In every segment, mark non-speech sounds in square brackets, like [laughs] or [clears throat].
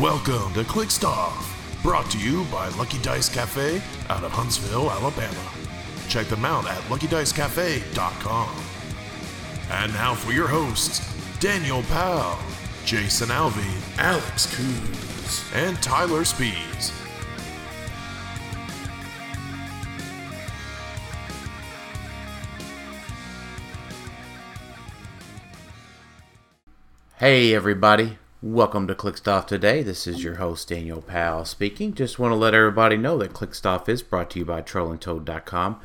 Welcome to Click brought to you by Lucky Dice Cafe out of Huntsville, Alabama. Check them out at luckydicecafe.com. And now for your hosts, Daniel Powell, Jason Alvey, Alex Coons, and Tyler Spees. Hey everybody, welcome to Clixed Off today. This is your host Daniel Powell speaking. Just want to let everybody know that Clixed Off is brought to you by TrollandToad.com,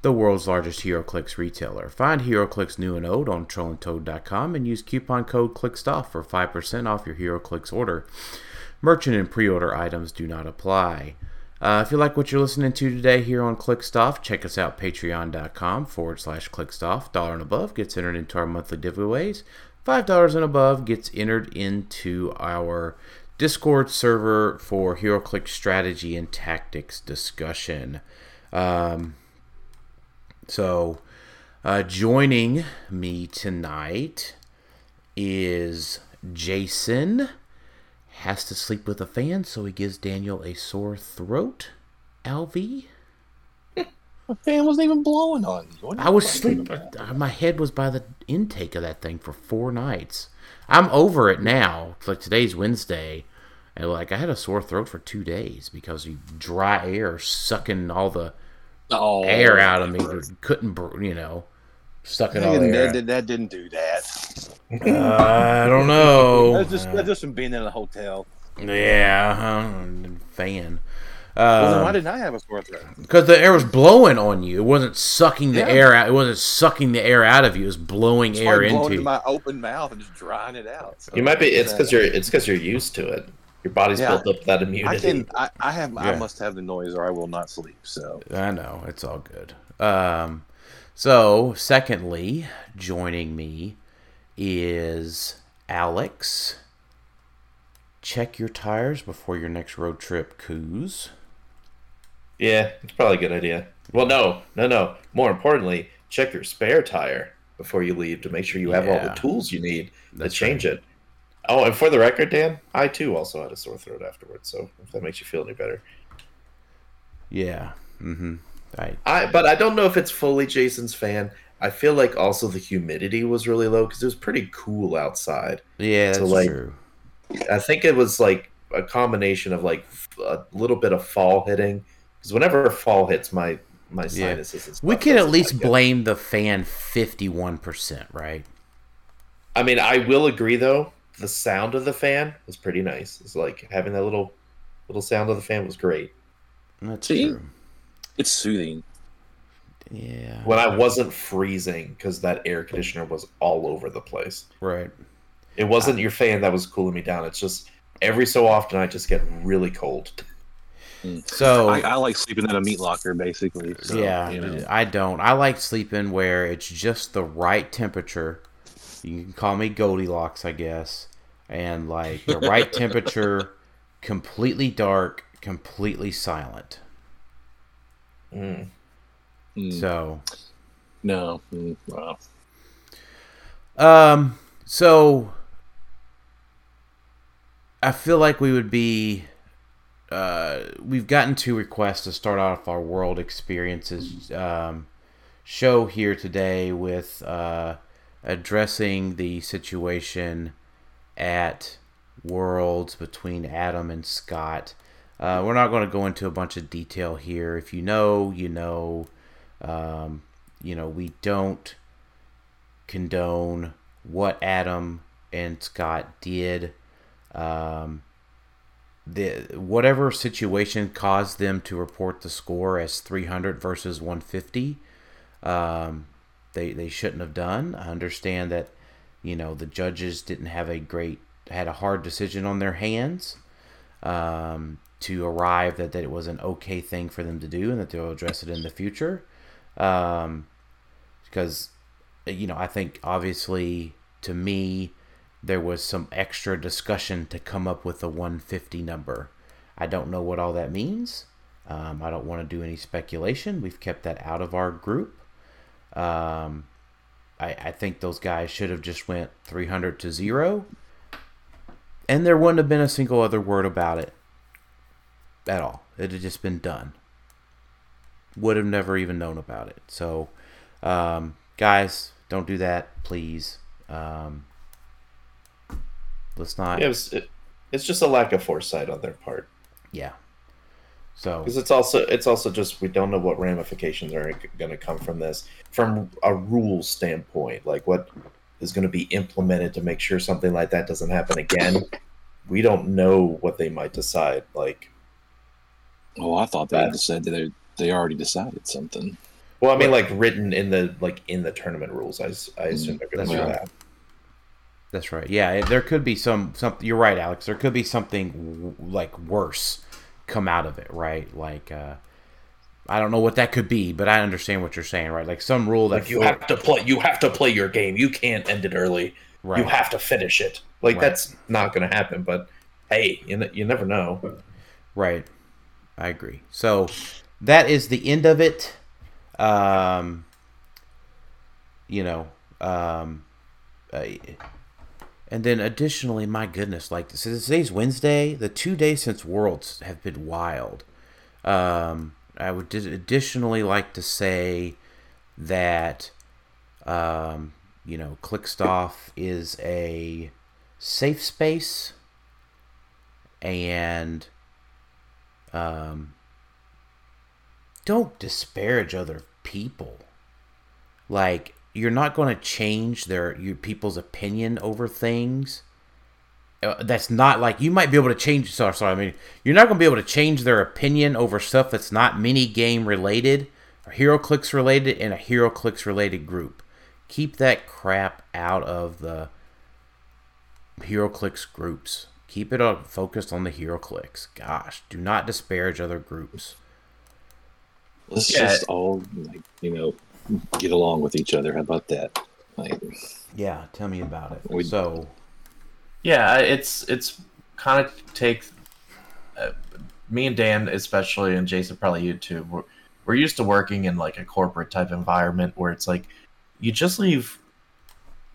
the world's largest HeroClix retailer. Find HeroClix new and old on TrollandToad.com and use coupon code CLIXEDOFF for 5% off your HeroClix order. Merchant and pre-order items do not apply. Uh, if you like what you're listening to today here on Clixed Off, check us out patreon.com forward slash clixedoff. Dollar and above gets entered into our monthly giveaways. $5 and above gets entered into our Discord server for HeroClix strategy and tactics discussion. Um, so, uh, joining me tonight is Jason. Has to sleep with a fan, so he gives Daniel a sore throat. Alvey. The fan wasn't even blowing on you. What I was talking sleep. about? uh, My head was by the intake of that thing for four nights. I'm over it now. It's like today's Wednesday, and like I had a sore throat for two days because you dry air sucking all the Oh, air out of me. Couldn't, br- you know, sucking all the that, air. that, that didn't do that. Uh, I don't [laughs] know. That's just that's just from being in a hotel. Yeah, huh? fan. Well, then why Um, didn't I have a sore throat? Because the air was blowing on you. It wasn't sucking the Yeah. air out. It wasn't sucking the air out of you. It was blowing It's air blowing into into you. my open mouth and just drying it out. So You might be. It's because you're. It's because you're used to it. Your body's Yeah. built up that I immunity. can. I, I have. Yeah. I must have the noise, or I will not sleep. So I know it's all good. Um, so secondly, joining me is Alex. Check your tires before your next road trip, coos. Yeah, it's probably a good idea. Well, no, no, no. More importantly, check your spare tire before you leave to make sure you have all Yeah. the tools you need That's to change it. Oh, and for the record, Dan, I too also had a sore throat afterwards. So if that makes you feel any better, Yeah. Mm-hmm. I I. But I don't know if it's fully Jason's fan. I feel like also the humidity was really low because it was pretty cool outside. yeah, that's So, like, true. I think it was like a combination of like f- a little bit of fall hitting because whenever fall hits my my Yeah. sinuses, and We stuff can at least blame the fan fifty-one percent, right? I mean, I will agree though. The sound of the fan was pretty nice. It's like having that little little sound of the fan was great. That's See? true. it's soothing. Yeah. When I wasn't freezing because that air conditioner was all over the place. Right. It wasn't your fan that was cooling me down. It's just every so often I just get really cold. So I, I like sleeping in a meat locker, basically. So, yeah, you know. I don't. I like sleeping where it's just the right temperature. You can call me Goldilocks, I guess, and like the right [laughs] temperature, completely dark, completely silent. Mm. Mm, So, no. Mm, wow. um, so I feel like we would be. Uh, we've gotten two requests to start off our world experiences um, show here today with uh, addressing the situation at Worlds between Adam and Scott. Uh, we're not going to go into a bunch of detail here. If you know, you know. Um, you know, we don't condone what Adam and Scott did. Um, the whatever situation caused them to report the score as 300 versus 150 um, they they shouldn't have done. I understand that you know the judges didn't have a great had a hard decision on their hands um, to arrive that, that it was an okay thing for them to do and that they'll address it in the future. Um, because you know i think obviously to me there was some extra discussion to come up with a 150 number. I don't know what all that means. Um, I don't want to do any speculation. We've kept that out of our group. Um, I, I think those guys should have just went 300 to zero. and there wouldn't have been a single other word about it at all. It had just been done. Would have never even known about it. So, um, guys, don't do that, please. Um, let's not. it was, it, it's just a lack of foresight on their part. Yeah. So Because it's also it's also just we don't know what ramifications are going to come from this from a rules standpoint. Like what is going to be implemented to make sure something like that doesn't happen again. We don't know what they might decide. Like, Oh, I thought they Bad. had said that they they already decided something. well, I mean, like written in the like in the tournament rules. I, I assume mm, they're going to do right. that. That's right. Yeah, there could be some something. You're right, Alex. There could be something w- like worse come out of it, right? Like uh, I don't know what that could be, but I understand what you're saying, right? Like some rule that Like you have to play. You have to play your game. You can't end it early. right. You have to finish it. Like Right. that's not going to happen. But hey, you, n- you never know. Right. I agree. So that is the end of it. Um, you know, um, uh, and then additionally, my goodness, like so today's Wednesday. The two days since Worlds have been wild. Um, I would additionally like to say that, um, you know, Clixed Off is a safe space and um, don't disparage other people. Like you're not going to change their your people's opinion over things. Uh, that's not like you might be able to change. Sorry, sorry. I mean, you're not going to be able to change their opinion over stuff that's not mini game related or HeroClix related in a HeroClix related group. Keep that crap out of the HeroClix groups. Keep it up, focused on the HeroClix. Gosh, do not disparage other groups. Let's Yeah. just all like you know get along with each other. How about that? Like, Yeah, tell me about it. We- so, Yeah, it's it's kind of take uh, me and Dan especially, and Jason probably you too. We're, we're used to working in like a corporate type environment where it's like you just leave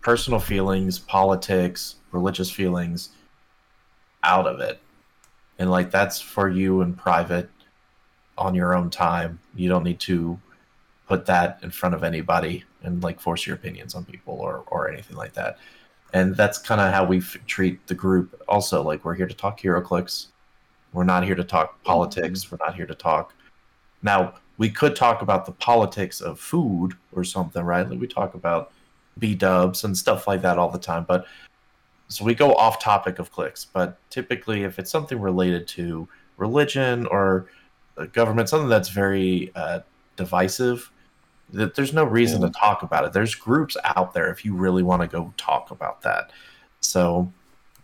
personal feelings, politics, religious feelings out of it, and like that's for you in private on your own time. You don't need to put that in front of anybody and like force your opinions on people or or anything like that. And that's kind of how we f- treat the group. Also like we're here to talk HeroClix. We're not here to talk politics. We're not here to talk. Now we could talk about the politics of food or something right? Like we talk about b dubs and stuff like that all the time but so we go off topic of clicks. But typically if it's something related to religion or uh, government something that's very uh, divisive that there's no reason Yeah. to talk about it. There's groups out there if you really want to go talk about that. So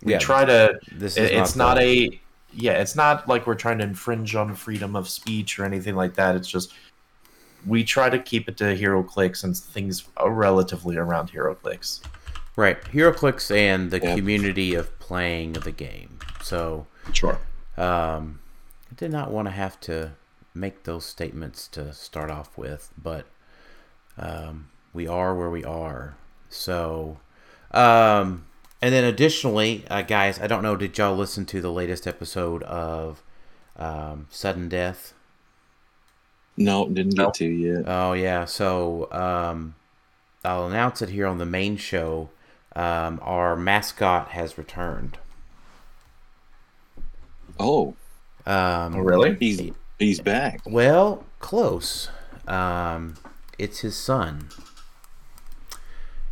we Yeah, try to. this is it- it's not, a. Yeah, it's not like we're trying to infringe on freedom of speech or anything like that. It's just we try to keep it to HeroClix and things are relatively around HeroClix. right HeroClix and the Yeah. community of playing the game. So, Sure. um, I did not want to have to make those statements to start off with, but um, we are where we are. So, um, and then additionally, uh, guys, I don't know, did y'all listen to the latest episode of um, Sudden Death? no, didn't get to yet. Oh yeah, so um, I'll announce it here on the main show. Um, our mascot has returned. Oh, Um, really? he's he's back. Well, close. Um, it's his son,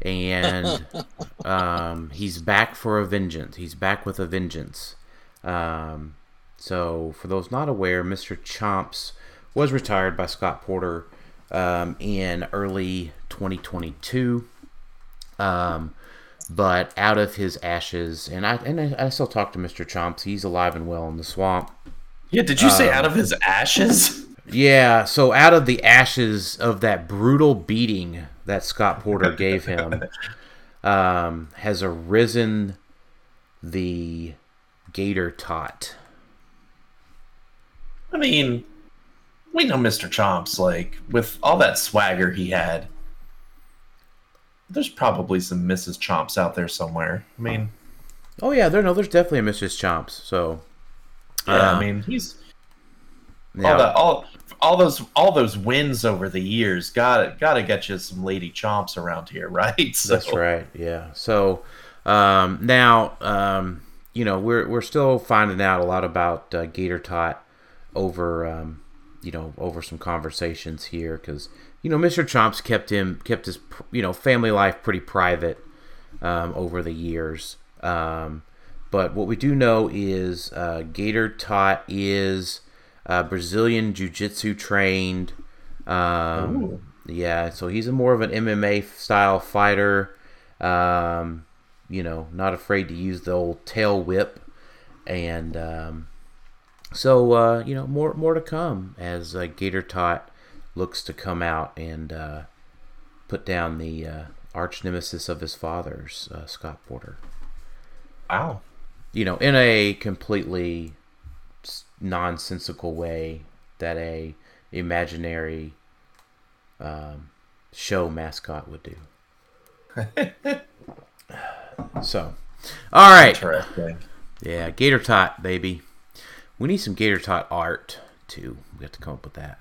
and [laughs] um, he's back for a vengeance. He's back with a vengeance. Um, so, for those not aware, Mr. Chomps was retired by Scott Porter um, in early 2022. Um, but out of his ashes, and I and I, I still talk to Mr. Chomps. He's alive and well in the swamp. Yeah. Did you say Um, out of his ashes? Yeah, so out of the ashes of that brutal beating that Scott Porter [laughs] gave him, um, has arisen the Gator Tot. I mean, we know Mr. Chomps, like, with all that swagger he had, there's probably some Mrs. Chomps out there somewhere. I mean, Oh yeah, there no, there's definitely a Mrs. Chomps. So Yeah, Uh, I mean he's now, all that all all those all those wins over the years got got to get you some lady chomps around here, [laughs] right? So, That's right. Yeah. So um, now, um, you know, we're we're still finding out a lot about uh, Gator Tot over, um, you know, over some conversations here because you know Mr. Chomps kept him kept his you know family life pretty private um, over the years. Um, but what we do know is uh, Gator Tot is uh, Brazilian Jiu Jitsu trained. Um, Ooh. yeah, so he's a more of an MMA style fighter. Um, you know, not afraid to use the old tail whip, and um, so uh, you know, more more to come as uh, Gator Tot looks to come out and uh, put down the uh, arch nemesis of his father's, uh, Scott Porter. wow. You know, in a completely nonsensical way that a imaginary um, show mascot would do. [laughs] so, all right. Yeah, Gator Tot, baby. We need some Gator Tot art too. We have to come up with that.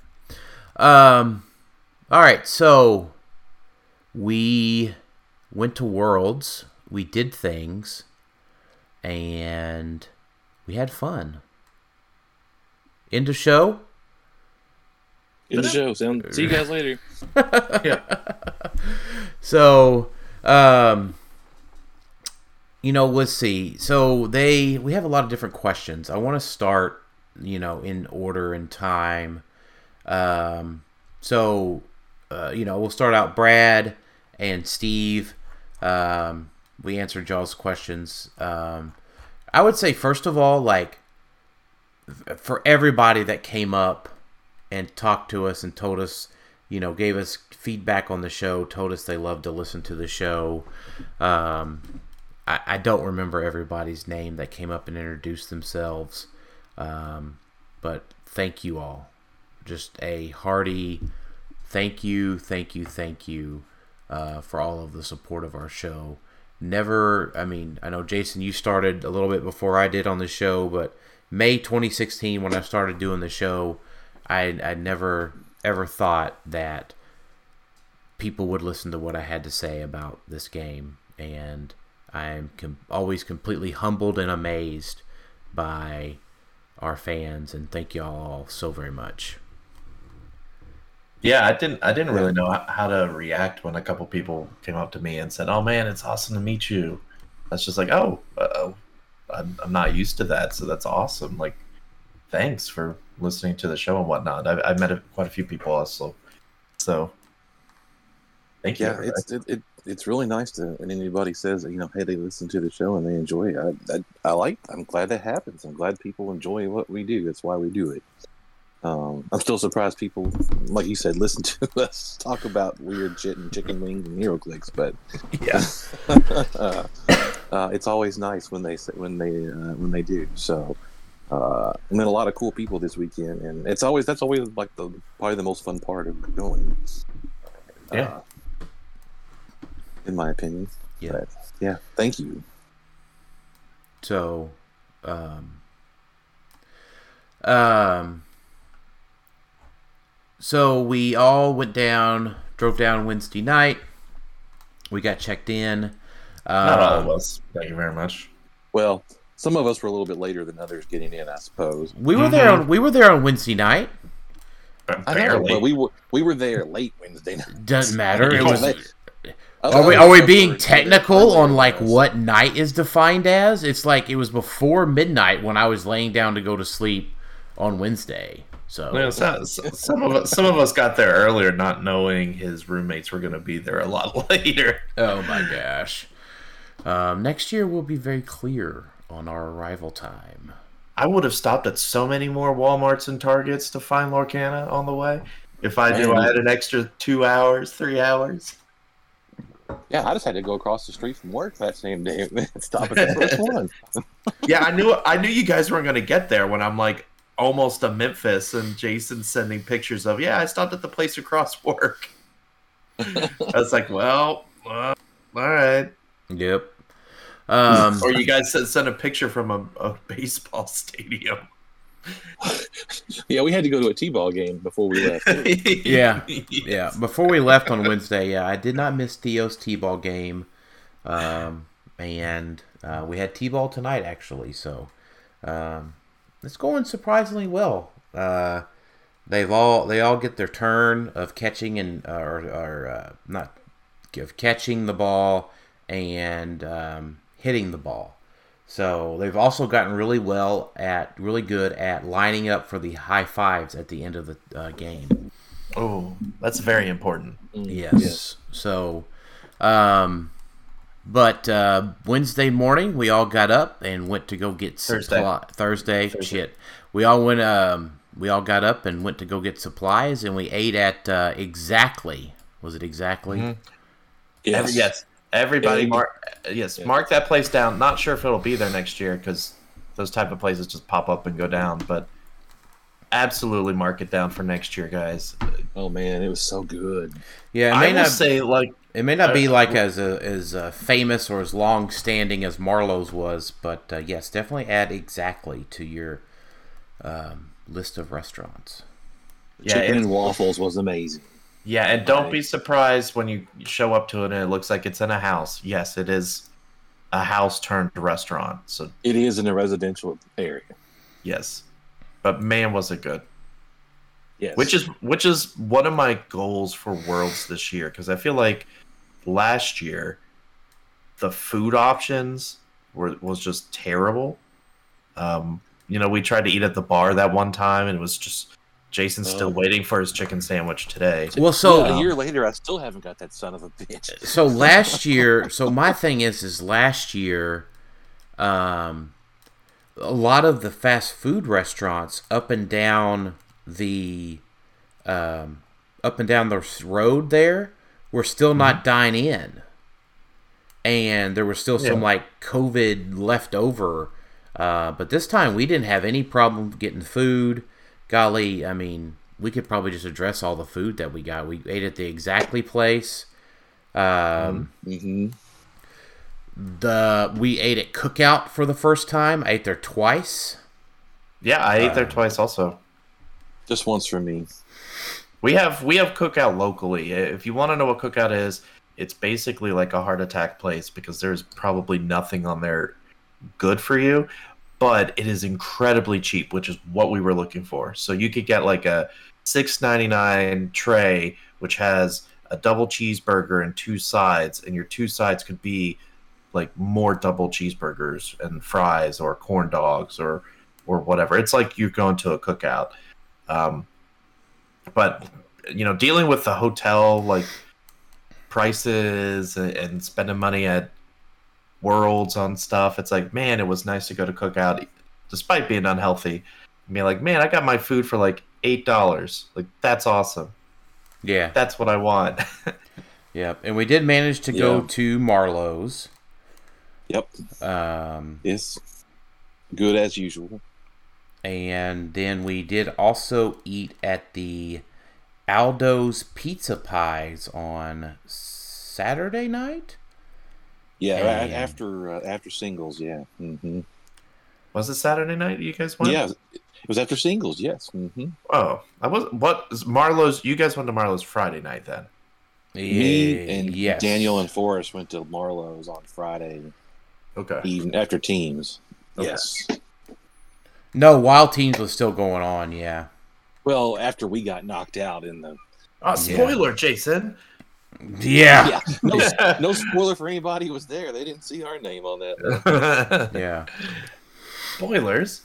Um, all right, so we went to Worlds. We did things, and we had fun. End of show. In the show. Sound, see you guys later. [laughs] Yeah. [laughs] So, um, you know, let's see. So they we have a lot of different questions. I want to start, you know, in order and time. Um, so, uh, you know, we'll start out Brad and Steve. Um, we answered y'all's questions. Um, I would say first of all, like for everybody that came up and talked to us and told us, you know, gave us feedback on the show, told us they loved to listen to the show. Um, I, I don't remember everybody's name that came up and introduced themselves, um, but thank you all. Just a hearty thank you, thank you, thank you uh, for all of the support of our show. Never, I mean, I know Jason, you started a little bit before I did on the show, but May 2016, when I started doing the show, I I never ever thought that people would listen to what I had to say about this game, and I'm com- always completely humbled and amazed by our fans, and thank y'all all so very much. Yeah, I didn't. I didn't really know how to react when a couple people came up to me and said, "Oh man, it's awesome to meet you." That's just like, "Oh, uh, I'm, I'm not used to that, so that's awesome." Like, thanks for listening to the show and whatnot. I, I met a, quite a few people also, so thank you. Yeah, it's it, it it's really nice to when anybody says you know hey they listen to the show and they enjoy it. I, I I like. I'm glad that happens. I'm glad people enjoy what we do. That's why we do it. Um, I'm still surprised people, like you said, listen to [laughs] us talk about weird shit and chicken wings and HeroClix. But yeah. uh, [laughs] uh, it's always nice when they say, when they uh, when they do. So uh, I met a lot of cool people this weekend, and it's always that's always like the probably the most fun part of going. Yeah. Uh, in my opinion. Yeah. But, yeah. Thank you. So, um, um, so we all went down, drove down Wednesday night. We got checked in. Not all of Um, us. Thank you very much. Well, some of us were a little bit later than others getting in, I suppose. We were there on we were there on Wednesday night. I know, but we were we were there late Wednesday night. Doesn't matter. [laughs] It was. Are we are we being technical on like what night is defined as? It's like it was before midnight when I was laying down to go to sleep on Wednesday. So You know, some, some of us, some of us got there earlier, not knowing his roommates were going to be there a lot [laughs] later. Oh my gosh. Um, next year we'll be very clear on our arrival time. I would have stopped at so many more WalMarts and Targets to find Lorcana on the way. If I knew Man. I had an extra two hours, three hours. Yeah, I just had to go across the street from work that same day [laughs] and stop at the first [laughs] one. Yeah, I knew I knew you guys weren't going to get there when I'm like almost to Memphis and Jason sending pictures of yeah I stopped at the place across work. [laughs] I was like, well, uh, all right. Yep. Um, [laughs] Or you guys sent sent a picture from a, a baseball [laughs] stadium. Yeah, we had to go to a T-ball game before we left. Yeah. yeah. Before we left on Wednesday, yeah, I did not miss Theo's T-ball game, um, and uh, we had T-ball tonight actually. So um, it's going surprisingly well. Uh, they've all they all get their turn of catching and uh, or, or uh, not of catching the ball and um, hitting the ball. So they've also gotten really well at really good at lining up for the high fives at the end of the uh, game. Oh, that's very important. Yes. So, um, but uh, Wednesday morning we all got up and went to go get Thursday. supply- Thursday, shit. We all went. Um, we all got up and went to go get supplies, and we ate at uh, exactly. Was it exactly? Mhm. Yes. Every, yes. Everybody Yeah, mark yes, yeah. mark that place down. Not sure if it'll be there next year because those type of places just pop up and go down, but absolutely mark it down for next year, guys. Oh man, it was so good. Yeah, I may will not. say like it may not be like as uh, as uh, famous or as long standing as Marlowe's was, but uh, yes, definitely add exactly to your um, list of restaurants. yeah, Chicken and waffles was amazing. yeah, and don't be surprised when you show up to it and it looks like it's in a house. Yes, it is a house turned restaurant. So It is in a residential area. yes, but man, was it good. Yes. which is which is one of my goals for worlds this year because i feel like last year the food options were was just terrible um you know we tried to eat at the bar that one time and it was just jason's still Oh. waiting for his chicken sandwich today Well, so Yeah, a year later, I still haven't got that son of a bitch. [laughs] so last year so my thing is is last year um a lot of the fast food restaurants up and down the um up and down the road there were still not dine in and there was still some Yeah. like covid left over uh, but this time we didn't have any problem getting food golly i mean we could probably just address all the food that we got we ate at the exactly place um, Mm-hmm. the we ate at Cookout for the first time. I ate there twice. yeah i ate there Uh, twice also Just once for me. We have we have cookout locally. If you want to know what cookout is it's basically like a heart attack place because there's probably nothing on there good for you but it is incredibly cheap which is what we were looking for. So you could get like a 6.99 tray which has a double cheeseburger and two sides and your two sides could be like more double cheeseburgers and fries or corn dogs or or whatever. It's like you're going to a cookout. Um, but you know dealing with the hotel like prices and, and spending money at worlds on stuff it's like man it was nice to go to cookout despite being unhealthy and be like man i got my food for like eight dollars like that's awesome Yeah, that's what i want [laughs] yep. And we did manage to go to Marlowe's. Yep. Um, It's good as usual. And then we did also eat at the Aldo's Pizza Pies on Saturday night. Yeah, And- after uh, after singles, yeah. hmm was it saturday night you guys went Yeah, it was after singles, yes. hmm oh i was. What marlowe's you guys went to marlowe's friday night then Me and yes. Daniel and Forrest went to Marlowe's on Friday okay even after teams. Okay. Yes. No, Wild Teams was still going on. Yeah. Well, after we got knocked out in the oh spoiler jason Yeah. yeah, no, [laughs] no spoiler for anybody who was there. They didn't see our name on that. [laughs] Yeah. spoilers.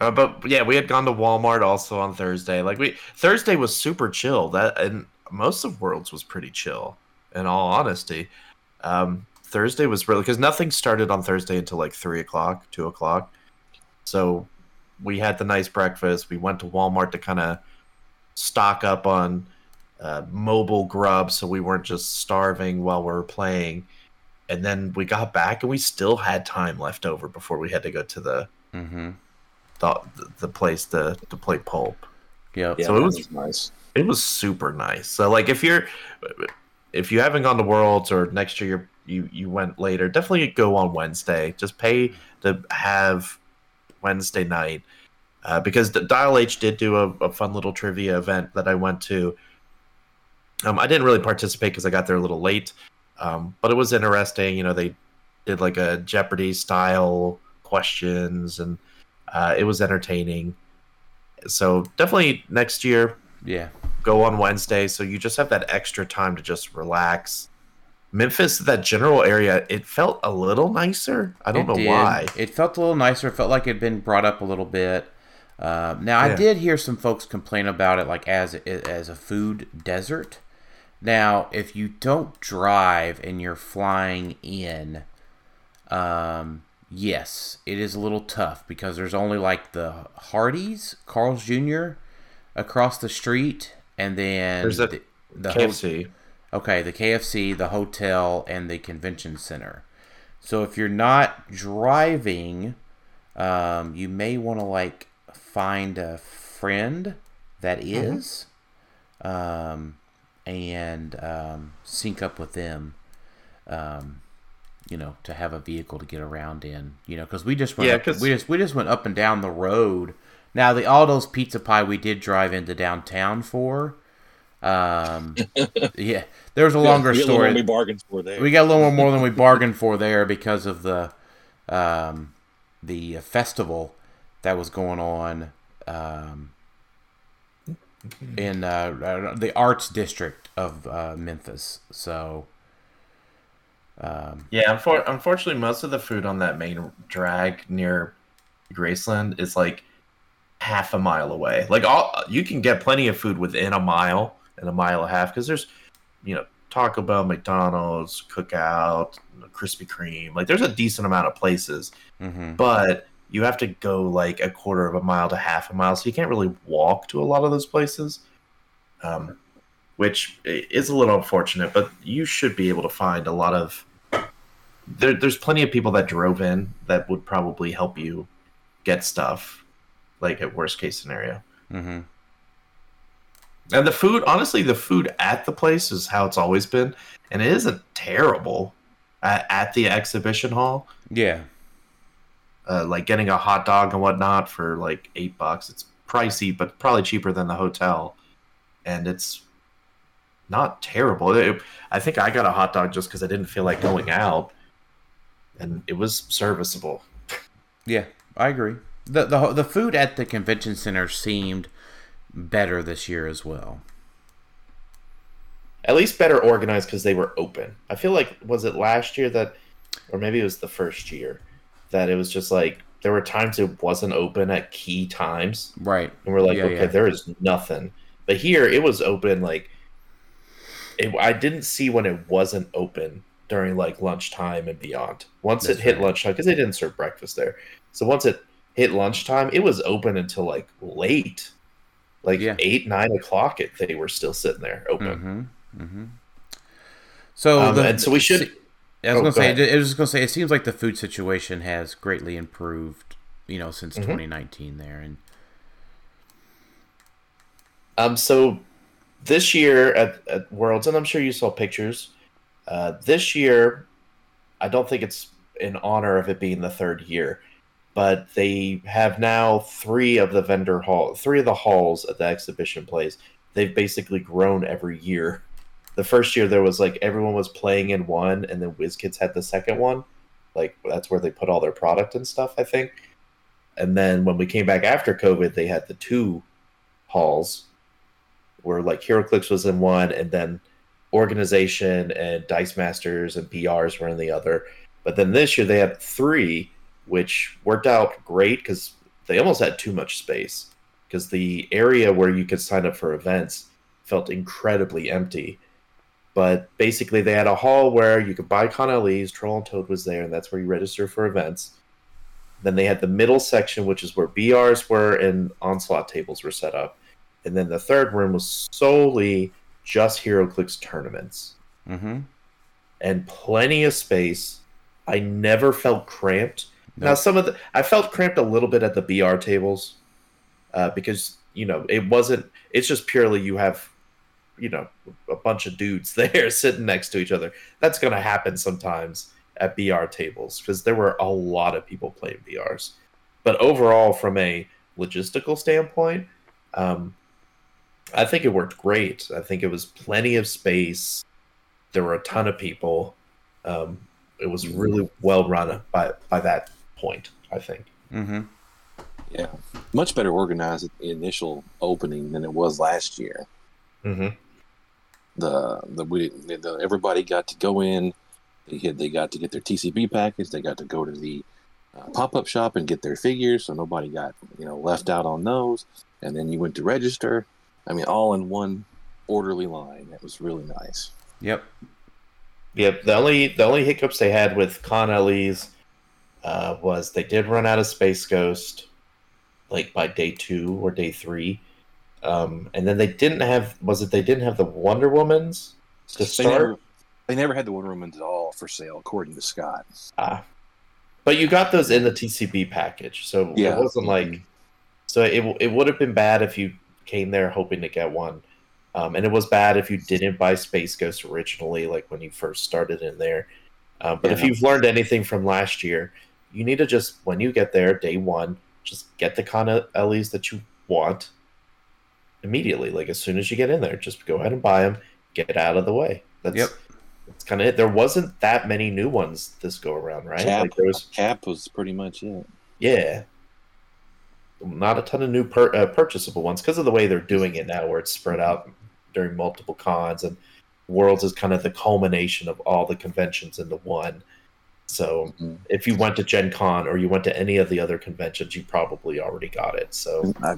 Uh, but yeah, we had gone to Walmart also on Thursday. Like we Thursday was super chill. That and most of Worlds was pretty chill. In all honesty, um, Thursday was really because nothing started on Thursday until like three o'clock, two o'clock. So we had the nice breakfast. We went to Walmart to kind of stock up on uh, mobile grub, so we weren't just starving while we were playing. And then we got back, and we still had time left over before we had to go to the Mm-hmm. the, the place to, to play pulp. Yep. Yeah, So it that was- nice. It was super nice. So like if you're if you haven't gone to Worlds or next year you're you you went later, definitely go on Wednesday. Just pay to have Wednesday night uh, because the Dial H did do a, a, fun little trivia event that I went to. Um, I didn't really participate because I got there a little late, um, but it was interesting. You know, they did like a Jeopardy style questions, and uh, it was entertaining. So definitely next year, yeah, go on Wednesday. So you just have that extra time to just relax. Memphis, that general area, it felt a little nicer. I don't it know did. why. It felt a little nicer. It felt like it'd been brought up a little bit. Uh, now I Yeah. did hear some folks complain about it, like as as a food desert. Now, if you don't drive and you're flying in, um, yes, it is a little tough because there's only like the Hardee's, Carl's Jr. across the street, and then There's a the, the KFC. Okay, the KFC, the hotel, and the convention center. So if you're not driving, um, you may want to like find a friend that is, um, and um, sync up with them. Um, you know, to have a vehicle to get around in. You know, because we just went Yeah, 'cause- we just we just went up and down the road. Now the Aldo's Pizza Pie we did drive into downtown for. Um, [laughs] yeah, there's a longer Yeah, story. We bargained for there. We got a little more than we bargained for there because of the um, the festival that was going on um, in uh, the arts district of uh, Memphis. So um, Yeah, unfor- unfortunately, most of the food on that main drag near Graceland is like half a mile away. Like all you can get plenty of food within a mile and a mile and a half because there's, you know, Taco Bell, McDonald's, Cookout, Krispy Kreme. Like there's a decent amount of places, mhm. but you have to go like a quarter of a mile to half a mile, so you can't really walk to a lot of those places. Um, which is a little unfortunate, but you should be able to find a lot of. There, there's plenty of people that drove in that would probably help you get stuff, like at worst case scenario. Mhm. And the food, honestly, the food at the place is how it's always been, and it isn't terrible at, at the exhibition hall. yeah, Uh, like getting a hot dog and whatnot for like eight bucks. It's pricey, but probably cheaper than the hotel, and it's not terrible. It- I think I got a hot dog just because I didn't feel like going out, and it was serviceable. yeah, I agree. the the The food at the convention center seemed better this year as well. At least better organized because they were open. I feel like was it last year that, or maybe it was the first year, that it was just like there were times it wasn't open at key times, Right. and we're like, Yeah, okay, yeah. there is nothing. But here it was open. Like, it, I didn't see when it wasn't open during like lunchtime and beyond. Once That's it hit right. lunchtime, because they didn't serve breakfast there, so once it hit lunchtime, it was open until like late, like Yeah. eight nine o'clock. It they were still sitting there open. Mm-hmm. Mm-hmm. So Um, the, and so we should. I was Oh, gonna go say. ahead. I was just gonna say. It seems like the food situation has greatly improved. You know, since Mhm. 2019 there, and Um, so this year at, at Worlds, and I'm sure you saw pictures. Uh, this year, I don't think it's in honor of it being the third year, but they have now three of the vendor hall, three of the halls at the exhibition place. They've basically grown every year. The first year there was like everyone was playing in one, and then WizKids had the second one. Like that's where they put all their product and stuff, I think. And then when we came back after COVID, they had the two halls where like HeroClix was in one, and then organization and Dice Masters and PRs were in the other. But then this year they had three, which worked out great because they almost had too much space because the area where you could sign up for events felt incredibly empty. But basically, they had a hall where you could buy Con LEs, Troll and Toad was there, and that's where you register for events. Then they had the middle section, which is where BRs were and onslaught tables were set up. And then the third room was solely just HeroClix tournaments mm-hmm. and plenty of space. I never felt cramped. Now some of the I felt cramped a little bit at the BR tables uh, because you know it wasn't. It's just purely you have you know a bunch of dudes [laughs] there sitting next to each other. That's going to happen sometimes at BR tables because there were a lot of people playing BRs. But overall, from a logistical standpoint, um, I think it worked great. I think it was plenty of space. There were a ton of people. Um, it was really well run by by that point. I think. Mm-hmm. Yeah, much better organized at the initial opening than it was last year. Mm-hmm. The the we the, everybody got to go in. They had, they got to get their TCB package. They got to go to the uh, pop up shop and get their figures, so nobody got you know left out on those. And then you went to register. I mean, all in one orderly line. That was really nice. Yep. Yep. The only the only hiccups they had with Con LEs uh, was they did run out of Space Ghost, like by day two or day three, um, and then they didn't have. Was it they didn't have the Wonder Womans to They start? never, they never had the Wonder Woman's at all for sale, according to Scott. Ah. But you got those in the TCB package, so Yeah. it wasn't like. So it it would have been bad if you came there hoping to get one, um, and it was bad if you didn't buy Space Ghost originally, like when you first started in there. Uh, but if you've learned anything from last year, you need to just when you get there day one, just get the con LEs that you want immediately. Like as soon as you get in there, just go ahead and buy them, get out of the way. That's Yep. that's kind of it. There wasn't that many new ones this go around, right? Cap, Like there was Cap was pretty much it. yeah. Not a ton of new per, uh, purchasable ones because of the way they're doing it now, where it's spread out during multiple cons, and Worlds is kind of the culmination of all the conventions into one. So Mhm. if you went to Gen Con or you went to any of the other conventions, you probably already got it. So I,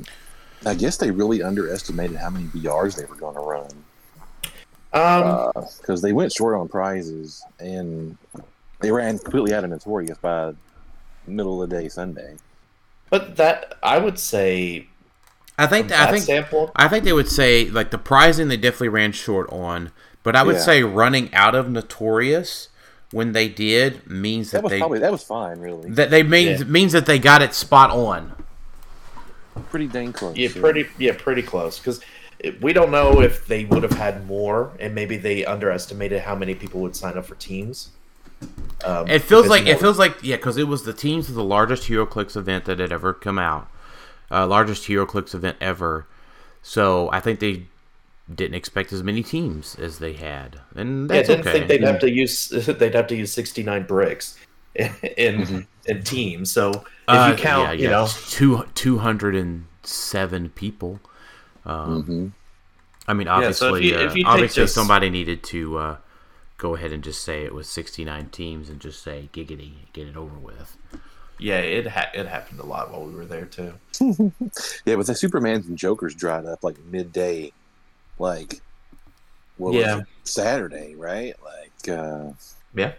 I guess they really underestimated how many BRs they were going to run um, because they went short on prizes and they ran completely out of Notorious by middle of the day Sunday. but that I would say I think from I that think standpoint, I think they would say like the prizing they definitely ran short on, but I would Yeah. say running out of Notorious when they did means that, That was they probably that was fine, really. that they means Yeah. means that they got it spot on. pretty dang close. Yeah, pretty yeah, pretty close because we don't know if they would have had more, and maybe they underestimated how many people would sign up for teams. Um, It feels like you it feels like yeah, because it was the teams of the largest HeroClix event that had ever come out, uh, largest HeroClix event ever. So I think they didn't expect as many teams as they had, and Yeah, I didn't okay. think [laughs] they'd have to use they'd have to use sixty nine bricks in in, in teams. So if Uh, you count, yeah, you yeah, know, two two hundred and seven people. Um, hmm I mean, Yeah, so obviously, if you- if uh, you take obviously, just- somebody needed to uh, go ahead and just say it was sixty nine teams and just say giggity, get it over with. Yeah, it ha- it happened a lot while we were there too. [laughs] Yeah, but the Supermans and Jokers dried up like midday, like what Yeah. was it? Saturday, right? Like uh, Yeah.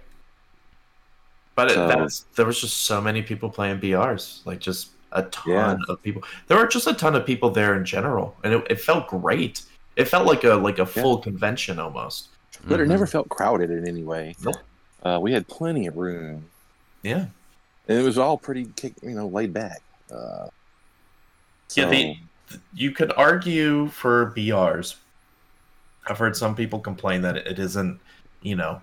But it, So- that's there was just so many people playing BRs, like just a ton Yeah. of people. There were just a ton of people there in general, and it, it felt great. It felt like a like a full convention almost. but it Mhm. never felt crowded in any way. Nope. Uh, we had plenty of room, Yeah. and it was all pretty, kick- you know, laid back. Uh, Yeah, the, you could argue for BRs. I've heard some people complain that it isn't, you know,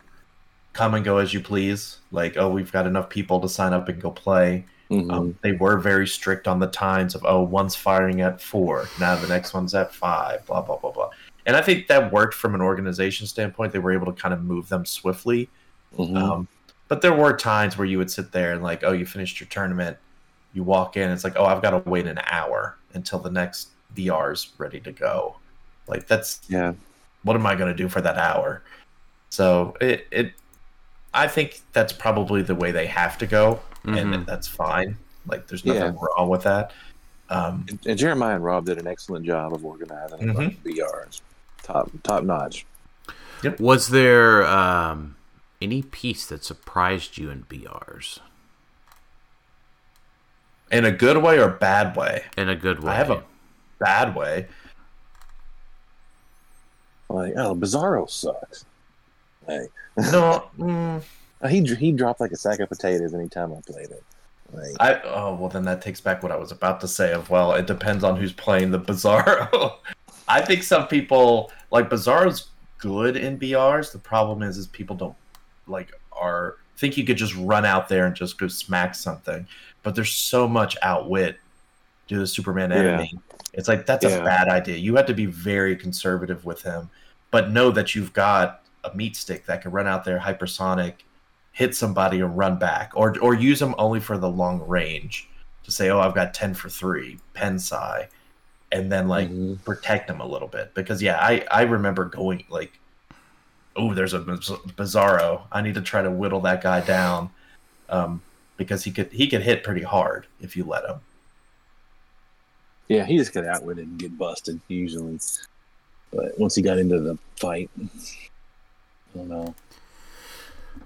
come and go as you please. Like, oh, we've got enough people to sign up and go play. Mhm. Um, they were very strict on the times of, oh, one's firing at four, now the next one's at five, blah, blah, blah, blah. And I think that worked from an organization standpoint. They were able to kind of move them swiftly. Mhm. Um, but there were times where you would sit there and like, oh, you finished your tournament, you walk in, it's like, oh, I've got to wait an hour until the next BR's ready to go. Like that's yeah, what am I going to do for that hour? So it it I think that's probably the way they have to go, Mhm. and that's fine. Like there's nothing Yeah. wrong with that. Um, and, and Jeremiah and Rob did an excellent job of organizing Mhm. mm BRs, top top notch. Yep. Was there um, any piece that surprised you in BRs in a good way or bad way? in a good way? I have a bad way. Like, oh, Bizarro sucks. Like, [laughs] No, mm, he he dropped like a sack of potatoes anytime I played it. Like, I oh well then that takes back what I was about to say of well it depends on who's playing the Bizarro. [laughs] I think some people like Bizarro's good in BRs. The problem is, is people don't like are think you could just run out there and just go smack something, but there's so much outwit to the Superman Yeah. enemy. It's like that's a bad idea. You have to be very conservative with him, but know that you've got a meat stick that can run out there hypersonic, hit somebody and run back, or or use them only for the long range to say, oh, I've got ten for three, Pensai, and then like Mhm. protect him a little bit because yeah, I I remember going like, oh, there's a Bizarro. I need to try to whittle that guy down, um, because he could he could hit pretty hard if you let him. Yeah, he just got outwitted and get busted usually. But once he got into the fight, I don't know.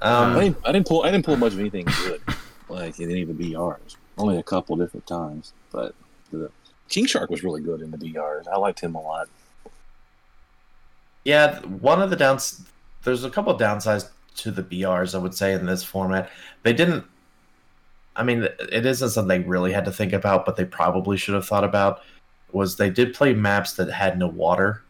I Um, didn't, I didn't pull. I didn't pull much of anything good, like in any of the BRs. Only a couple different times, but the King Shark was really good in the BRs. I liked him a lot. Yeah, one of the downs. There's a couple of downsides to the BRs, I would say, in this format. They didn't. I mean, it isn't something they really had to think about, but they probably should have thought about. Was they did play maps that had no water,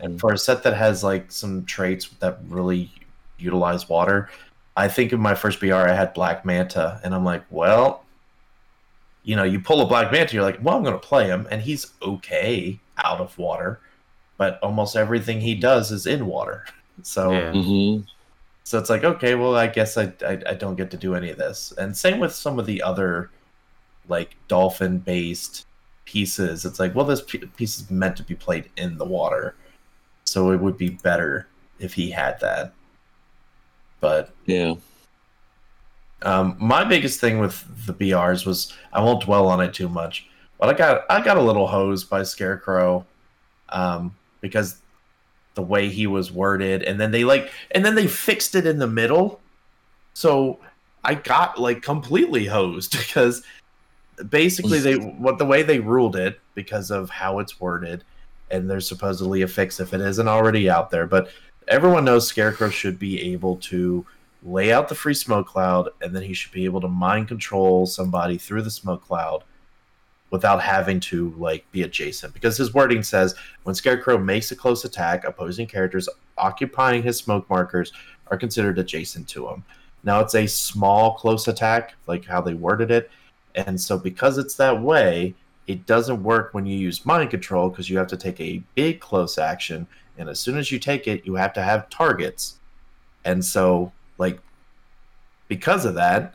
and for a set that has like some traits that really utilize water, I think in my first BR I had Black Manta, and I'm like, well, you know, you pull a Black Manta, you're like, well, I'm going to play him, and he's okay out of water, but almost everything he does is in water. [laughs] So, Yeah. hmm so it's like, okay, well, I guess I, I I don't get to do any of this, and same with some of the other like dolphin based pieces. It's like, well, this piece is meant to be played in the water, so it would be better if he had that. But Yeah. um, my biggest thing with the BRs was I won't dwell on it too much, but I got I got a little hosed by Scarecrow um, because the way he was worded, and then they like and then they fixed it in the middle, so I got like completely hosed [laughs] because basically they what the way they ruled it because of how it's worded, and there's supposedly a fix if it isn't already out there, but everyone knows Scarecrow should be able to lay out the free smoke cloud, and then he should be able to mind control somebody through the smoke cloud without having to like be adjacent. Because his wording says when Scarecrow makes a close attack, opposing characters occupying his smoke markers are considered adjacent to him. Now it's a small close attack, like how they worded it, and so because it's that way, it doesn't work when you use mind control because you have to take a big close action, and as soon as you take it, you have to have targets. And so like because of that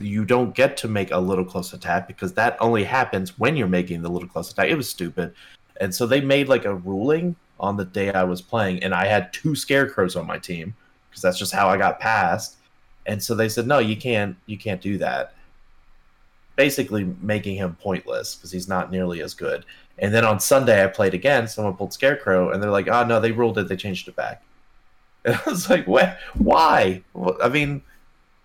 you don't get to make a little close attack because that only happens when you're making the little close attack. It was stupid. And so they made like a ruling on the day i was playing and i had two scarecrows on my team because that's just how i got past. And so they said no you can't you can't do that. Basically making him pointless because he's not nearly as good. And then on sunday i played again someone pulled scarecrow and they're like oh no they ruled it. They changed it back. [laughs] And I was like, "What? Why?" Well, I mean,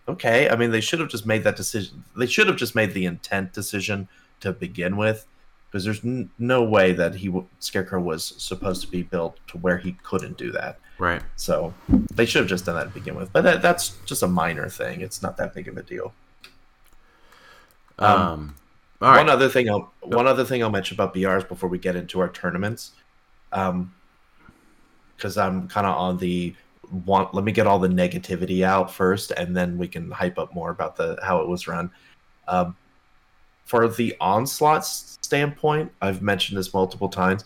okay. I mean, they should have just made that decision. They should have just made the intent decision to begin with, because there's n- no way that he w- Scarecrow was supposed to be built to where he couldn't do that. Right. So they should have just done that to begin with. But that, that's just a minor thing. It's not that big of a deal. Um. Um, all right. One other thing I'll one other thing I'll mention about BRs before we get into our tournaments, um, because I'm kind of on the want. Let me get all the negativity out first, and then we can hype up more about the how it was run. Um, for the onslaught standpoint, I've mentioned this multiple times.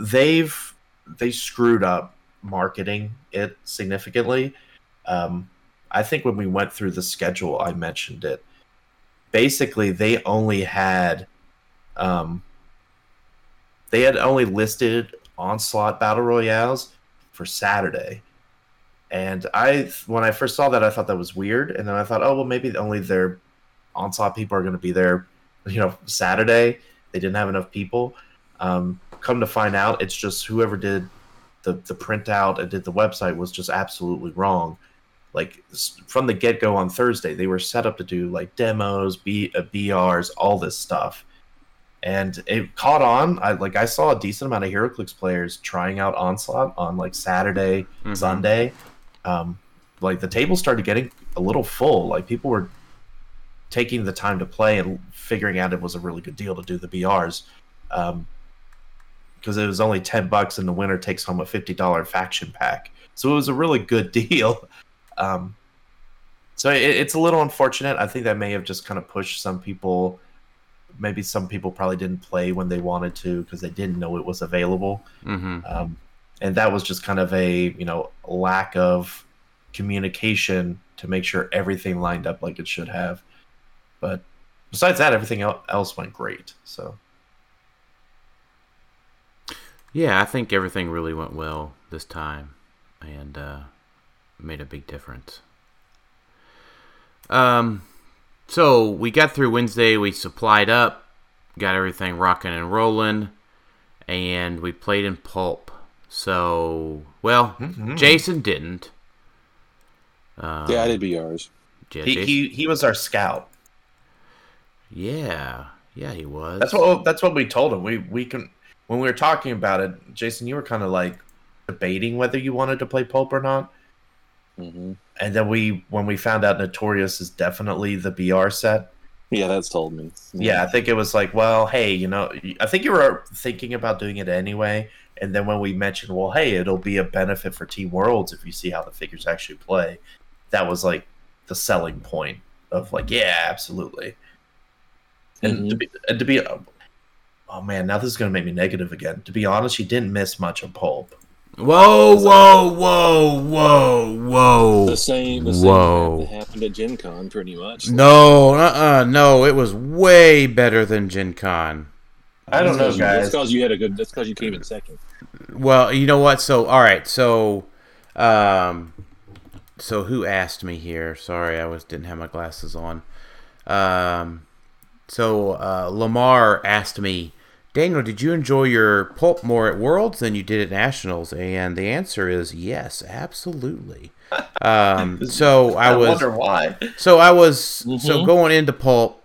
They've they screwed up marketing it significantly. Um, I think when we went through the schedule, I mentioned it basically they only had um they had only listed onslaught battle royales for saturday and i when i first saw that i thought that was weird and then i thought oh well maybe only their onslaught people are going to be there you know saturday they didn't have enough people um come to find out it's just whoever did the the printout and did the website was just absolutely wrong like from the get go on Thursday, they were set up to do like demos, B, uh, BRs, all this stuff, and it caught on. I like I saw a decent amount of HeroClix players trying out Onslaught on like Saturday, Mhm. Sunday. Um, like the table started getting a little full. Like people were taking the time to play and figuring out it was a really good deal to do the BRs. Um, because it was only ten bucks, and the winner takes home a fifty dollar faction pack. So it was a really good [laughs] deal. Um, so it, it's a little unfortunate. I think that may have just kind of pushed some people. Maybe some people probably didn't play when they wanted to because they didn't know it was available. Mm-hmm. Um, and that was just kind of a you know lack of communication to make sure everything lined up like it should have. But besides that, everything else went great. So Yeah, I think everything really went well this time, and uh, made a big difference. Um, so we got through Wednesday. We supplied up, got everything rocking and rolling, and we played in pulp. So, well, Mhm. Jason didn't. Um, Yeah, I did BRs. yeah, he, Jason- he he was our scout. yeah, yeah, he was. That's what that's what we told him. We we can when we were talking about it, Jason, you were kind of like debating whether you wanted to play Pulp or not. hmm And then we when we found out Notorious is definitely the BR set. Yeah, that's told me. Yeah, I think it was like, well, hey, you know, I think you were thinking about doing it anyway. And then when we mentioned, well, hey, it'll be a benefit for Team Worlds if you see how the figures actually play, that was like the selling point of like, yeah, absolutely. And, to be, and to be, oh man, now this is going to make me negative again. To be honest, you didn't miss much of Pulp. Whoa, whoa, whoa, whoa, whoa. The same, the same Whoa. that happened at Gen Con, pretty much. No, uh, uh no, it was way better than Gen Con. I don't know, guys. That's because you had a good. That's because you came in second. Well, you know what? So, all right. So, um, so who asked me here? Sorry, I was didn't have my glasses on. Um, so uh, Lamar asked me, Daniel, did you enjoy your pulp more at Worlds than you did at Nationals? And the answer is yes, absolutely. [laughs] Um, so I, I, was wonder why. so I was so Mhm. going into pulp,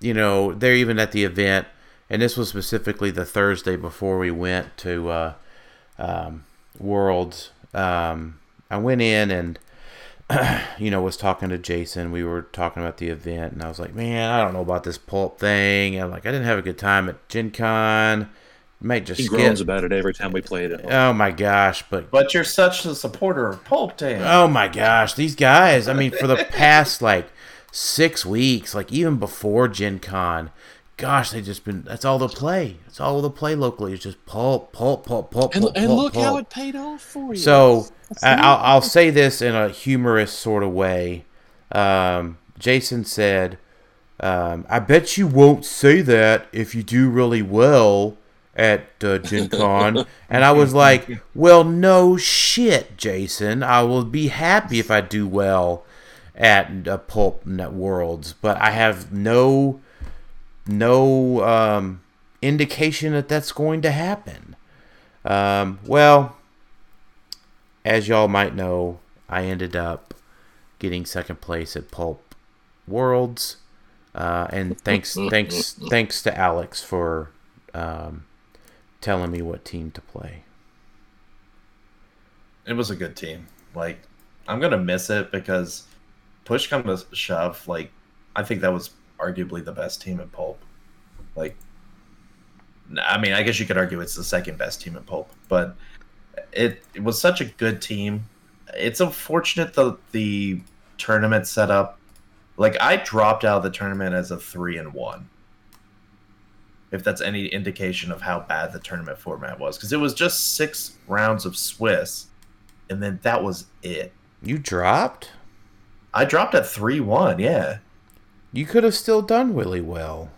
you know, they're even at the event, and this was specifically the Thursday before we went to uh, um, Worlds. Um, I went in and [clears throat] you know was talking to Jason. We were talking about the event, and I was like, man, I don't know about this pulp thing. And I'm like, I didn't have a good time at Gen Con. Might just He skip. groans about it every time we play it. Oh my gosh! But But you're such a supporter of Pulp, Dan. Oh my gosh, these guys! I mean, for the past like six weeks, like even before Gen Con, gosh, they just been. That's all they'll play. It's all they'll play locally. It's just pulp, pulp, pulp, pulp, and, pulp, and pulp, look how it paid off for you. So I, I'll, I'll say this in a humorous sort of way. Um, Jason said, um, "I bet you won't say that if you do really well at uh, Gen Con." [laughs] and I was like, "Well, no shit, Jason. I will be happy if I do well at uh, Pulp Net Worlds, but I have no no um, indication that that's going to happen." Um, well, as y'all might know, I ended up getting second place at Pulp Worlds, uh, and [laughs] thanks, thanks, thanks to Alex for um, telling me what team to play. it was a good team. Like, I'm gonna miss it because push come to shove, like, I think that was arguably the best team in Pulp. Like, I mean, I guess you could argue it's the second best team in Pulp, but it, it was such a good team. It's unfortunate the the tournament setup. Like, I dropped out of the tournament as a three and one. If that's any indication of how bad the tournament format was, because it was just six rounds of Swiss, and then that was it. You dropped. I dropped at three one, yeah, You could have still done really well.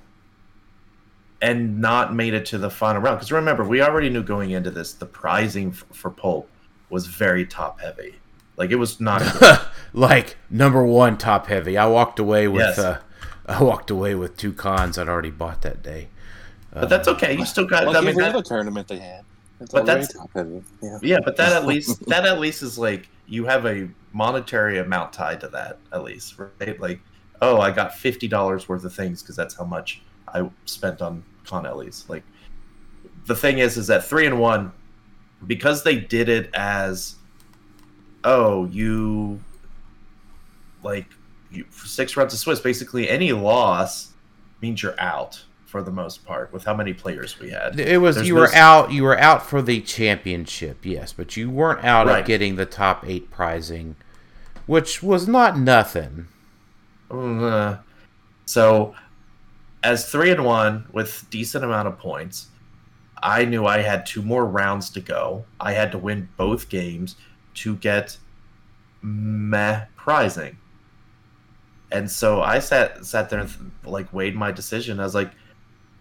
and not made it to the final round. Because remember, we already knew going into this, the prizing f- for Pulp was very top heavy. Like it was not. [laughs] like number one top heavy. I walked away with. Yes. Uh, [laughs] I walked away with two cons I'd already bought that day. but that's okay. You still got. like I mean, every that- other tournament they had. It's But that's- top heavy. Yeah. yeah, but that at [laughs] least that at least is like you have a monetary amount tied to that at least, right? Like, oh, I got fifty dollars worth of things because that's how much I spent on con Ellie's. Like, the thing is, is that three and one, because they did it as, oh, you, like, you six rounds of Swiss. Basically, any loss means you're out for the most part with how many players we had. It was There's you no were out you were out for the championship, yes, but you weren't out Right. of getting the top eight prizing, which was not nothing. So, as three and one with decent amount of points, I knew I had two more rounds to go. I had to win both games to get meh prizing. And so I sat sat there and like weighed my decision. I was like,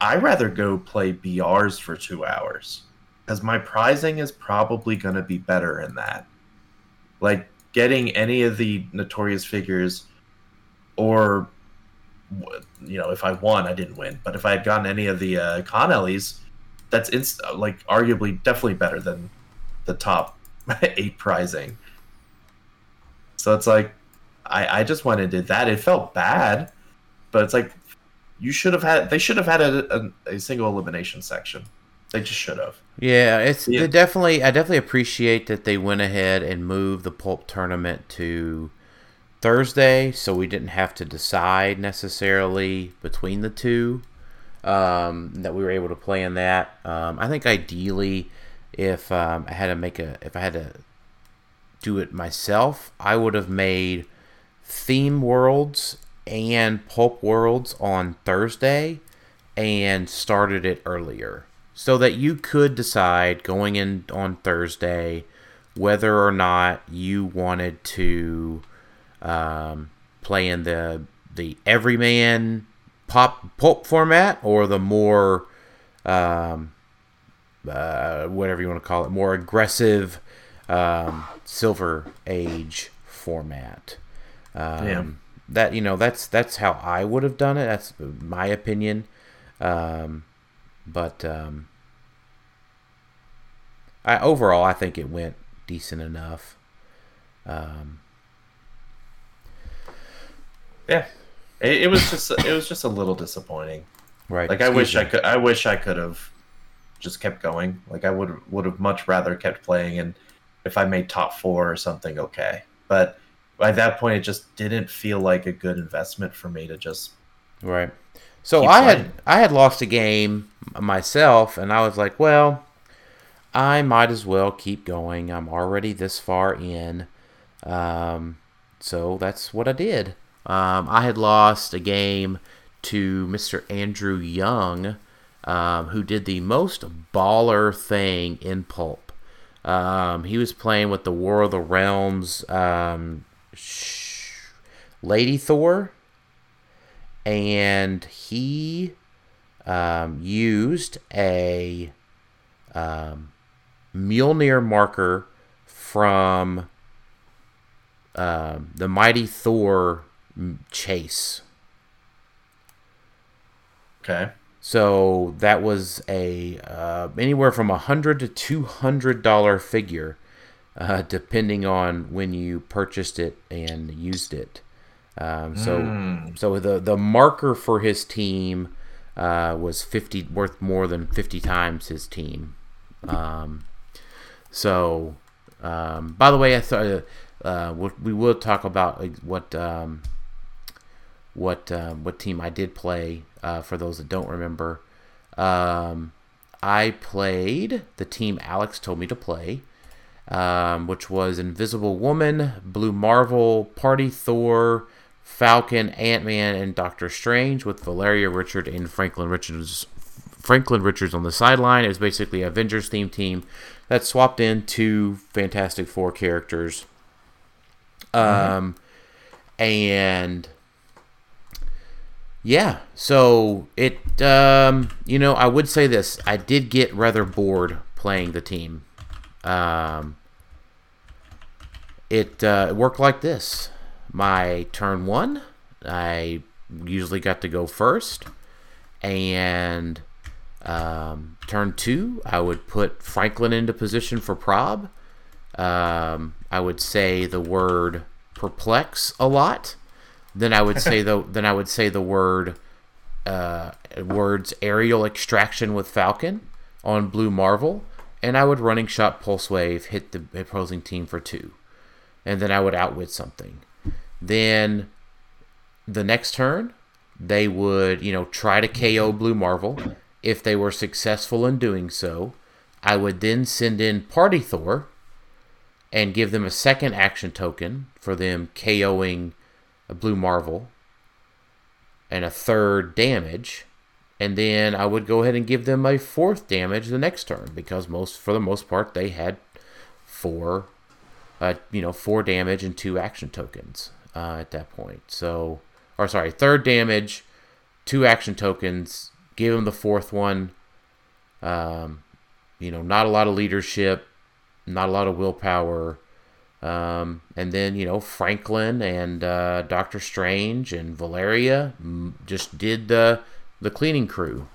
I'd rather go play BRs for two hours because my prizing is probably going to be better in that. Like getting any of the notorious figures or you know if i won i didn't win but if i had gotten any of the uh, con Ellies, that's inst- like arguably definitely better than the top [laughs] eight prizing so it's like i i just went and did that it felt bad but it's like you should have had they should have had a, a, a single elimination section they just should have Yeah, it's Yeah. definitely. I definitely appreciate that they went ahead and moved the pulp tournament to Thursday, so we didn't have to decide necessarily between the two. Um, that we were able to play in that. Um, I think ideally, if um, I had to make a, if I had to do it myself, I would have made theme worlds and pulp worlds on Thursday and started it earlier so that you could decide going in on Thursday whether or not you wanted to um, play in the the everyman pop pulp format or the more um, uh, whatever you want to call it more aggressive um, silver age format um, Yeah. that you know that's that's how I would have done it that's my opinion um, but um, I overall I think it went decent enough. Um, yeah it, it was just it was just a little disappointing right. Like I excuse wish I could. I wish I could have just kept going. Like I would would have much rather kept playing, and if I made top four or something, okay. But by that point, it just didn't feel like a good investment for me to just. Right. So I had. I had lost a game myself, and I was like, well, I might as well keep going. I'm already this far in, um, so that's what I did. Um, I had lost a game to Mr. Andrew Young, um, who did the most baller thing in Pulp. Um, he was playing with the War of the Realms um, sh- Lady Thor and he um, used a um, Mjolnir marker from the Mighty Thor chase. Okay. So that was a uh, anywhere from a hundred to two hundred dollar figure, uh, depending on when you purchased it and used it. Um, so Mm. so the the marker for his team uh, was fifty worth more than fifty times his team. Um, so um, by the way, I thought uh, we- we will talk about like, what um, what team I did play. Uh, for those that don't remember, um, I played the team Alex told me to play, um, which was Invisible Woman, Blue Marvel, Party Thor, Falcon, Ant Man, and Doctor Strange, with Valeria Richard and Franklin Richards. Franklin Richards on the sideline. It was basically Avengers theme team that swapped in two Fantastic Four characters. Um, and yeah, so it, um, you know, I would say this: I did get rather bored playing the team. Um, it uh, worked like this: my turn one, I usually got to go first, and um, turn two, I would put Franklin into position for prob. Um, I would say the word perplex a lot. Then I would say [laughs] the then I would say the word uh, words aerial extraction with Falcon on Blue Marvel, and I would running shot pulse wave hit the opposing team for two, and then I would outwit something. Then the next turn, they would, you know, try to KO Blue Marvel. If they were successful in doing so, I would then send in Party Thor and give them a second action token for them KOing a Blue Marvel and a third damage. And then I would go ahead and give them a fourth damage the next turn because most, for the most part, they had four, uh, you know, four damage and two action tokens uh, at that point. So, or sorry, third damage, two action tokens. Give them the fourth one. Um, you know, not a lot of leadership, not a lot of willpower. Um, and then you know Franklin and uh, Doctor Strange and Valeria just did the the cleaning crew.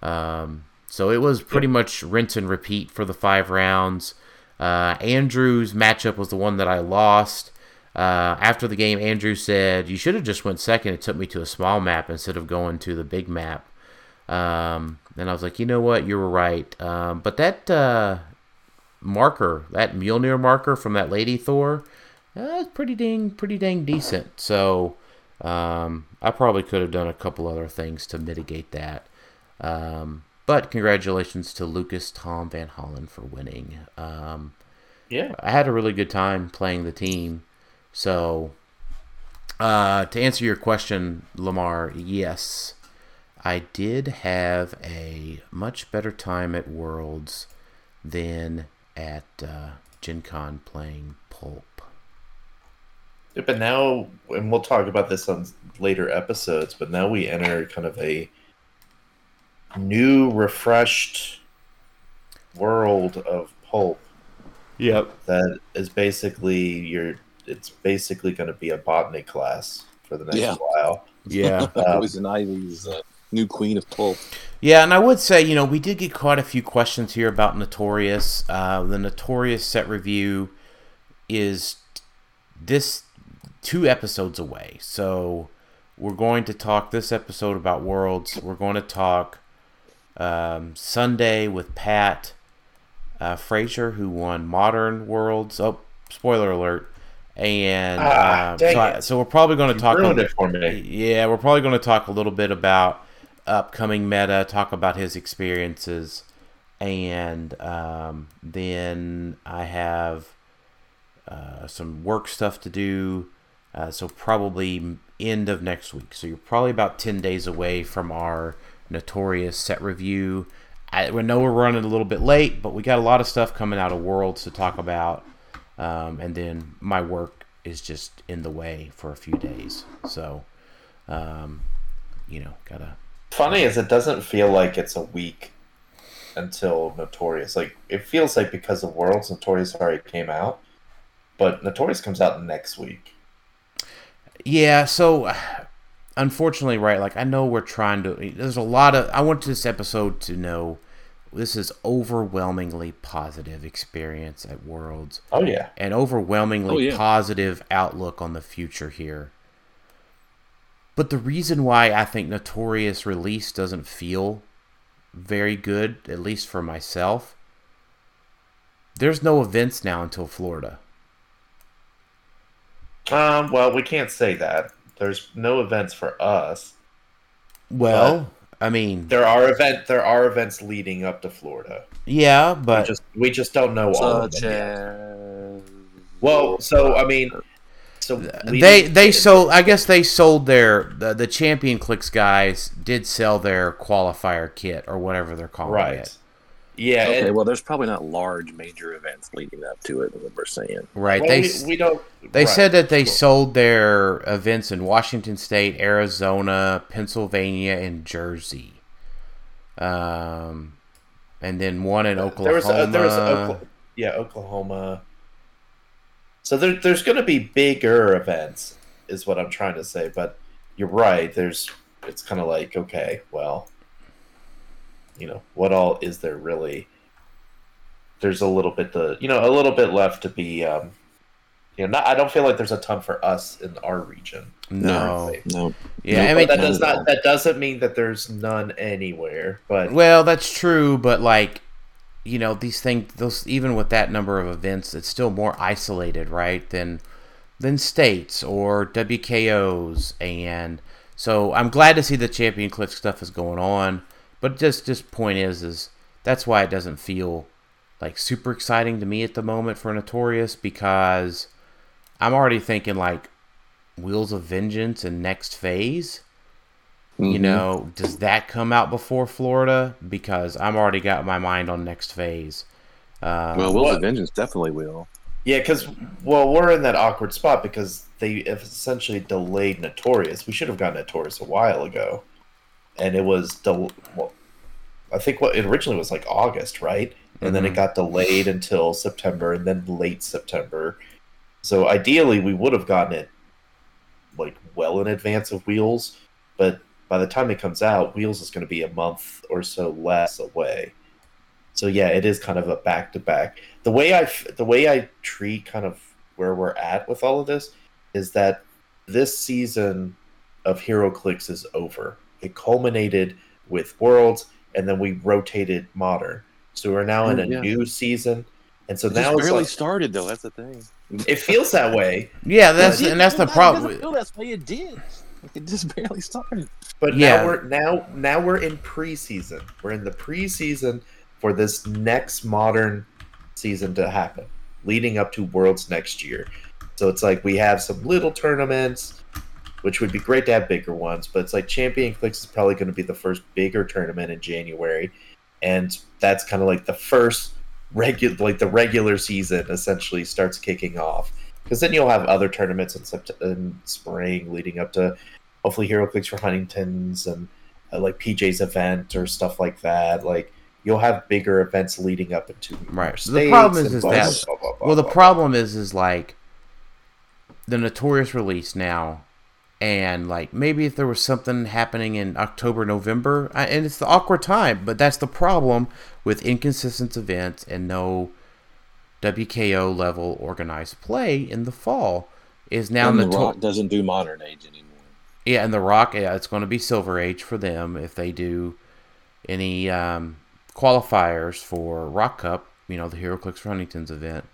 Um, so it was pretty much rinse and repeat for the five rounds. Uh, Andrew's matchup was the one that I lost. Uh, after the game, Andrew said, "You should have just went second. It took me to a small map instead of going to the big map." Um, and I was like, "You know what? You were right." Um, but that uh, marker, that Mjolnir marker from that Lady Thor, that's pretty dang, pretty dang decent. So um, I probably could have done a couple other things to mitigate that. Um, but congratulations to Lucas Tom Van Hollen for winning. Um, yeah, I had a really good time playing the team. So, uh, to answer your question, Lamar, yes, I did have a much better time at Worlds than at uh, Gen Con playing Pulp. Yeah, but now, and we'll talk about this on later episodes, but now we enter kind of a new, refreshed world of Pulp. Yep. That is basically your it's basically going to be a botany class for the next Yeah. while. Yeah. Poison Ivy's uh, new queen of pulp. Yeah, and I would say, you know, we did get quite a few questions here about Notorious. Uh, the Notorious set review is this two episodes away. So we're going to talk this episode about Worlds. We're going to talk um, Sunday with Pat uh, Frazier, who won Modern Worlds. Oh, spoiler alert. And Ah, uh, so, I- so we're probably going to You talk a ruined li- it for me. yeah, we're probably going to talk a little bit about upcoming meta, talk about his experiences, and um, then I have uh, some work stuff to do. Uh, so probably end of next week. So you're probably about ten days away from our notorious set review. I we know we're running a little bit late, but we got a lot of stuff coming out of Worlds to talk about. Um, and then my work is just in the way for a few days. So, um, you know, gotta. Funny is it doesn't feel like it's a week until Notorious. Like it feels like because of Worlds, Notorious already came out, but Notorious comes out next week. Yeah, so unfortunately, right, like I know we're trying to there's a lot of I want this episode to know this is overwhelmingly positive experience at Worlds Oh yeah, and overwhelmingly Oh, yeah. positive outlook on the future here. But the reason why I think Notorious release doesn't feel very good, at least for myself, there's no events now until Florida. um, well we can't say that. There's no events for us. Well, I mean, There are event there are events leading up to Florida. yeah, We but just we just don't know all of Such them. yet. as Well, so I mean, so leading- they they sold. I guess they sold their the, the Champion Clicks guys did sell their qualifier kit or whatever they're calling right. it. Yeah, okay. and- Well, there's probably not large major events leading up to it. What we're saying. Right. well, they we, we don't. they right. said that they Sure. sold their events in Washington State, Arizona, Pennsylvania, and Jersey. Um, and then one in Oklahoma. There was, uh, there was Okla- yeah, Oklahoma. So there, there's going to be bigger events, is what I'm trying to say. But you're right. There's, it's kind of like, okay, well, you know, what all is there really? There's a little bit the, you know, a little bit left to be. Um, you know, not, I don't feel like there's a ton for us in our region. no. No. Yeah, I mean, But that does not That doesn't mean that there's none anywhere. But Well, that's true, but like, you know, these things, those even with that number of events, it's still more isolated, right? Than than states or WKOs, and So I'm glad to see the champion click stuff is going on, but just just point is is that's why it doesn't feel like super exciting to me at the moment for Notorious because I'm already thinking like Wheels of Vengeance and next phase. You Mhm. know, does that come out before Florida? Because I'm already got my mind on next phase. Uh, well, Will's what? of Vengeance definitely will. Yeah, because well, we're in that awkward spot because they have essentially delayed Notorious. We should have gotten Notorious a while ago, and it was del- well, I think what it originally was like August, right? And then it Mhm. got delayed until September, and then late September. So ideally, we would have gotten it like well in advance of Wheels, but by the time it comes out, Wheels is going to be a month or so less away. So yeah, it is kind of a back to back. The way I f- the way I treat kind of where we're at with all of this is that this season of HeroClix is over. It culminated with Worlds, and then we rotated Modern. So we're now in a Yeah. new season, and so It now just it's barely like, started though. That's the thing. it feels that way. yeah, that's and that's the doesn't problem. feel that's why it did. Like, [laughs] It just barely started. But Yeah. now we're now now we're in preseason. We're in the preseason for this next modern season to happen, leading up to Worlds next year. So it's like we have some little tournaments, which would be great to have bigger ones, but it's like Champion Clicks is probably going to be the first bigger tournament in January, and that's kind of like the first regular like the regular season essentially starts kicking off. Because then you'll have other tournaments in, sept- in spring leading up to hopefully HeroClix for Huntington's and uh, like PJ's event or stuff like that. Like you'll have bigger events leading up into more So The problem is- is blah, that- blah, blah, Well, the problem is, is like the Notorious release now, and like maybe if there was something happening in October, November, I- and it's the awkward time. But that's the problem with inconsistent events and no WKO level organized play in the fall. Is now and the Notor- Rock doesn't do Modern Age anymore. yeah, and the Rock, yeah, it's going to be Silver Age for them if they do any um, qualifiers for Rock Cup. You know, the HeroClix for Huntington's event.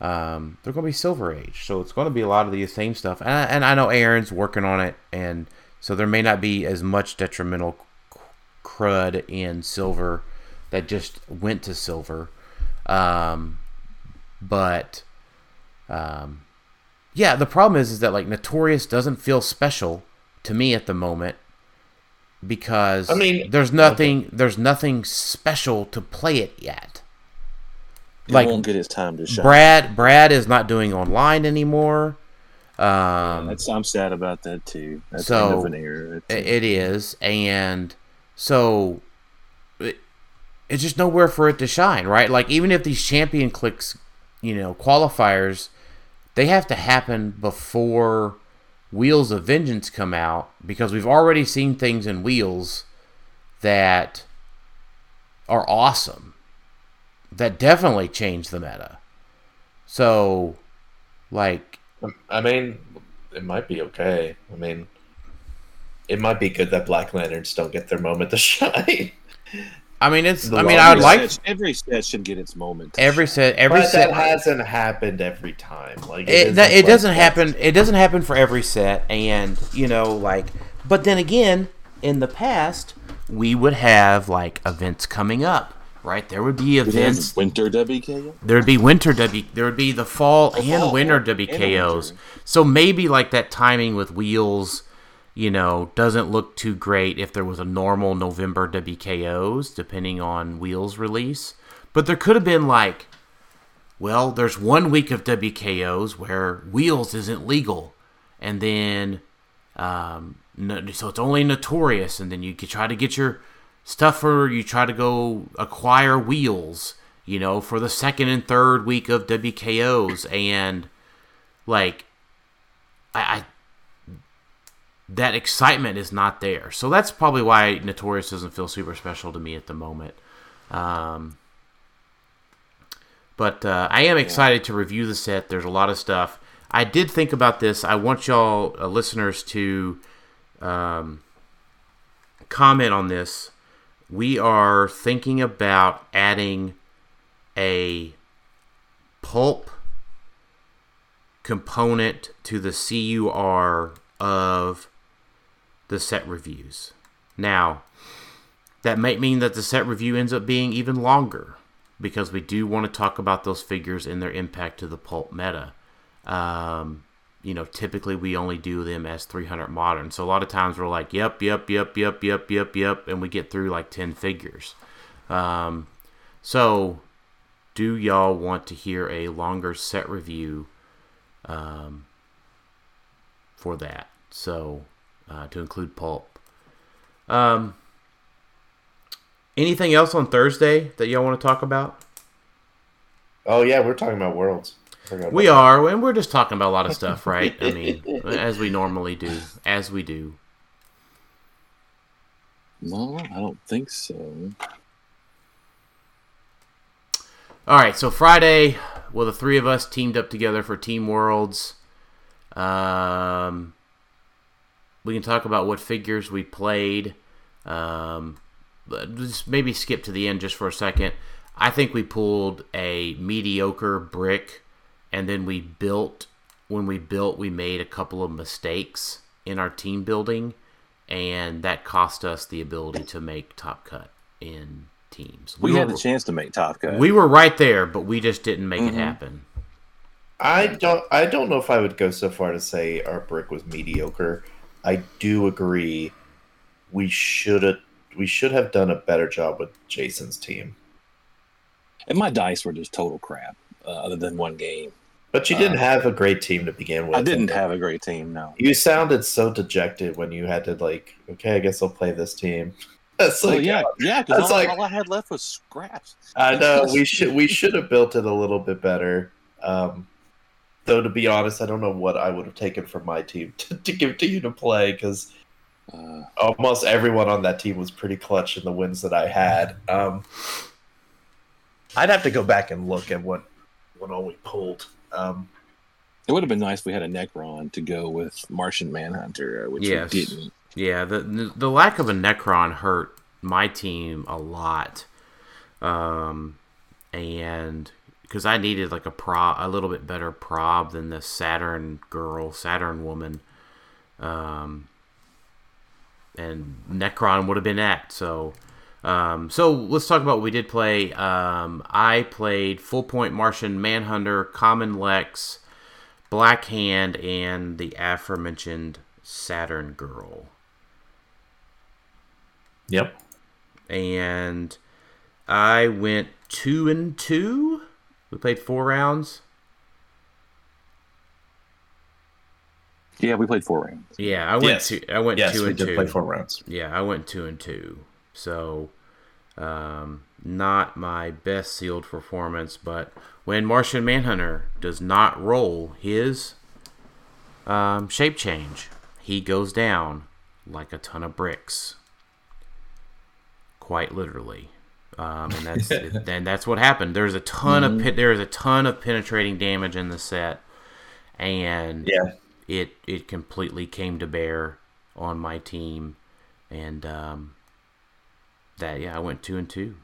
Um, they're going to be Silver Age, so it's going to be a lot of the same stuff. And I, and I know Aaron's working on it, and so there may not be as much detrimental crud in Silver that just went to Silver. Um, but um, yeah, the problem is is that like Notorious doesn't feel special to me at the moment because I mean- there's nothing there's nothing special to play it yet. It Like won't get his time to shine. Brad Brad is not doing online anymore. Um, That's, I'm sad about that too. That's So, end of an era. I- It is, and so it, it's just nowhere for it to shine, right? Like even if these champion clicks, you know, qualifiers, they have to happen before Wheels of Vengeance come out because we've already seen things in Wheels that are awesome, that definitely change the meta. So, like, I mean, it might be okay. I mean, it might be good that Black Lanterns don't get their moment to [laughs] shine. I mean, it's. The I mean, I would like set, every set should get its moment. every set. Every but set. that hasn't happened every time. Like it, isn't that, it like doesn't that. happen it doesn't happen for every set and you know like but then again in the past we would have like events coming up right there would be events Winter WKO. there would be winter w there would be the fall and fall, winter and wkos winter. so maybe like that timing with wheels you know doesn't look too great if there was a normal november wkos depending on wheels release. But there could have been like well, there's one week of WKOs where Wheels isn't legal, and then um, so it's only Notorious, and then you try to get your stuff for you try to go acquire Wheels, you know, for the second and third week of WKOs, and like I, I that excitement is not there, so that's probably why Notorious doesn't feel super special to me at the moment. Um, but uh, I am excited to review the set. There's a lot of stuff. I did think about this. I want y'all uh, listeners to um, comment on this. We are thinking about adding a pulp component to the CUR of the set reviews. Now, that might mean that the set review ends up being even longer because we do want to talk about those figures and their impact to the pulp meta. Um, you know, typically we only do them as 300 modern. So a lot of times we're like, yep, yep, yep, yep, yep, yep, yep, and we get through like 10 figures. Um, so do y'all want to hear a longer set review um, for that? So uh, to include pulp. Um, anything else on Thursday that y'all want to talk about? Oh yeah, we're talking about worlds. We about are, and we're just talking about a lot of stuff, right? I mean, [laughs] as we normally do, as we do. No, I don't think so. All right, so Friday, well, the three of us teamed up together for Team Worlds. Um, we can talk about what figures we played. Um, but just maybe skip to the end just for a second. I think we pulled a mediocre brick, and then we built. When we built, we made a couple of mistakes in our team building, and that cost us the ability to make top cut in teams. We, had were- the chance to make Top Cut. we were right there, but we just didn't make it Mhm. happen. I don't. I don't know if I would go so far to say our brick was mediocre. I do agree. We should have. We should have done a better job with Jason's team. and my dice were just total crap, uh, other than one game. But you didn't Uh, have a great team to begin with. I didn't have a great team, no. You sounded so dejected when you had to like. Okay, I guess I'll play this team. [laughs] So like, yeah, yeah, because That's all, like- all I had left was scraps. I know we [laughs] should we should have built it a little bit better. Um, though to be honest, I don't know what I would have taken from my team [laughs] to, to give to you to play because Uh, almost everyone on that team was pretty clutch in the wins that I had. Um, I'd have to go back and look at what what all we pulled. Um, it would have been nice if we had a Nekron to go with Martian Manhunter, uh, which Yes. we didn't. Yeah, the the lack of a Nekron hurt my team a lot, um, and because I needed like a prob, a little bit better prob than the Saturn girl, Saturn woman, um, and Nekron would have been that. So, um, so let's talk about what we did play. Um, I played Full Point Martian Manhunter, Common Lex, Black Hand, and the aforementioned Saturn girl. Yep. and I went two and two. We played four rounds. Yeah, we played four rounds. Yeah, I went Yes. two. I went Yes, two we and did two. play four rounds. Yeah, I went two and two. So, um, not my best sealed performance, but when Martian Manhunter does not roll his um, shape change, he goes down like a ton of bricks. Quite literally. Um, and that's [laughs] and that's what happened. There's a ton of pe- there is a ton of penetrating damage in the set, and Yeah. it it completely came to bear on my team, and um, that yeah, I went two and two.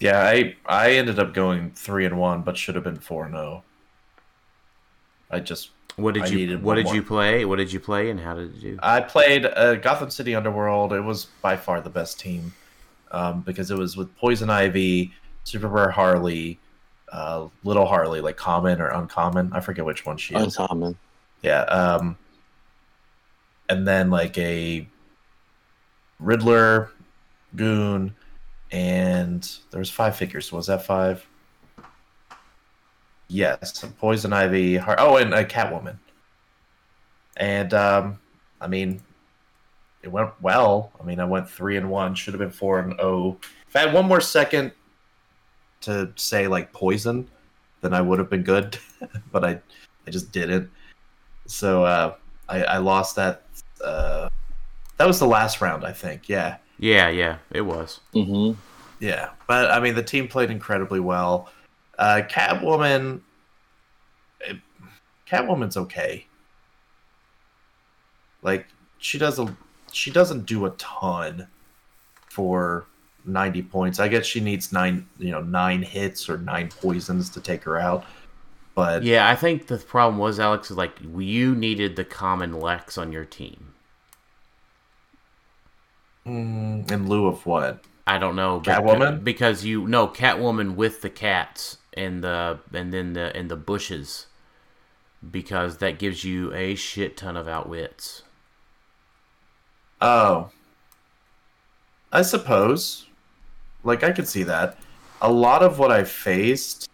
Yeah, I I ended up going three and one, but should have been four and zero. I just What did I you What one did you play? What did you play, and how did you do? I played uh, Gotham City Underworld. It was by far the best team um, because it was with Poison Ivy, Super Rare Harley, uh, Little Harley, like common or uncommon. I forget which one she is. Uncommon. Yeah. Um, and then like a Riddler, Goon, and there was five figures. Was that five? Yes. Poison Ivy. Har- oh, and a Catwoman. And um, I mean, it went well. I mean, I went three and one. Should have been four and oh. If I had one more second to say like poison, then I would have been good. [laughs] but I, I just didn't. So uh, I, I lost that. Uh, that was the last round, I think. Yeah, Yeah, yeah, it was. Mm-hmm. yeah. But I mean, the team played incredibly well. Uh, Catwoman. it- Catwoman's okay. Like she does a, she doesn't do a ton for ninety points. I guess she needs nine, you know, nine hits or nine poisons to take her out. But Yeah, I think the problem was Alex is like you needed the common Lex on your team. mm, in lieu of what? I don't know. Catwoman? because you no Catwoman with the cats and the and then the and the bushes because that gives you a shit ton of outwits. Oh. I suppose. Like, I could see that. A lot of what I faced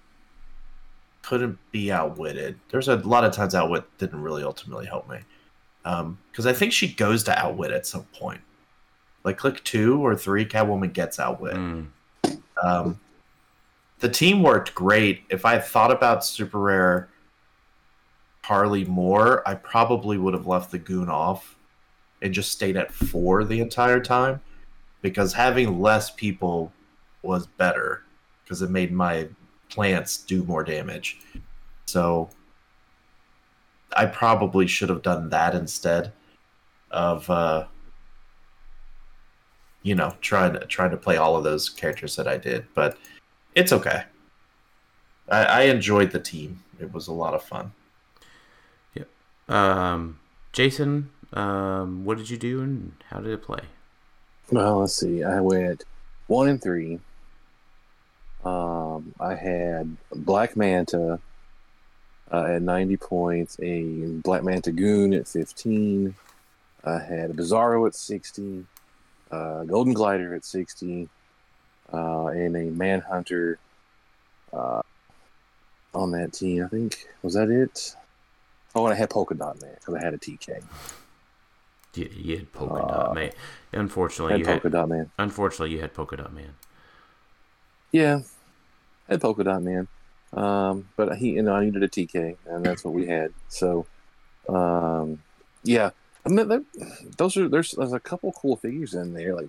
couldn't be outwitted. There's a lot of times outwit didn't really ultimately help me. Because I think she goes to outwit at some point. Like, click two or three, Catwoman gets outwit. Mm. Um, the team worked great. If I thought about Super Rare Harley more, I probably would have left the goon off and just stayed at four the entire time because having less people was better because it made my plants do more damage. So I probably should have done that instead of uh you know trying to trying to play all of those characters that I did, but it's okay. I, I enjoyed the team. It was a lot of fun. Um, Jason, um, what did you do and how did it play? Well, let's see. I went one and three. Um, I had Black Manta uh, at 90 points, a Black Manta Goon at 15. I had a Bizarro at 60, uh, Golden Glider at 60, uh, and a Manhunter uh, on that team. I think was that it. Oh, and I had Polka Dot Man because I had a TK. You, you had polka Uh, dot man. Unfortunately, had you Polka had Dot Man. unfortunately you had polka dot man. Yeah, I had polka dot man, um, but he, you know, I needed a TK, and that's what we had. So, um, yeah, I mean, those are there's there's a couple cool figures in there. Like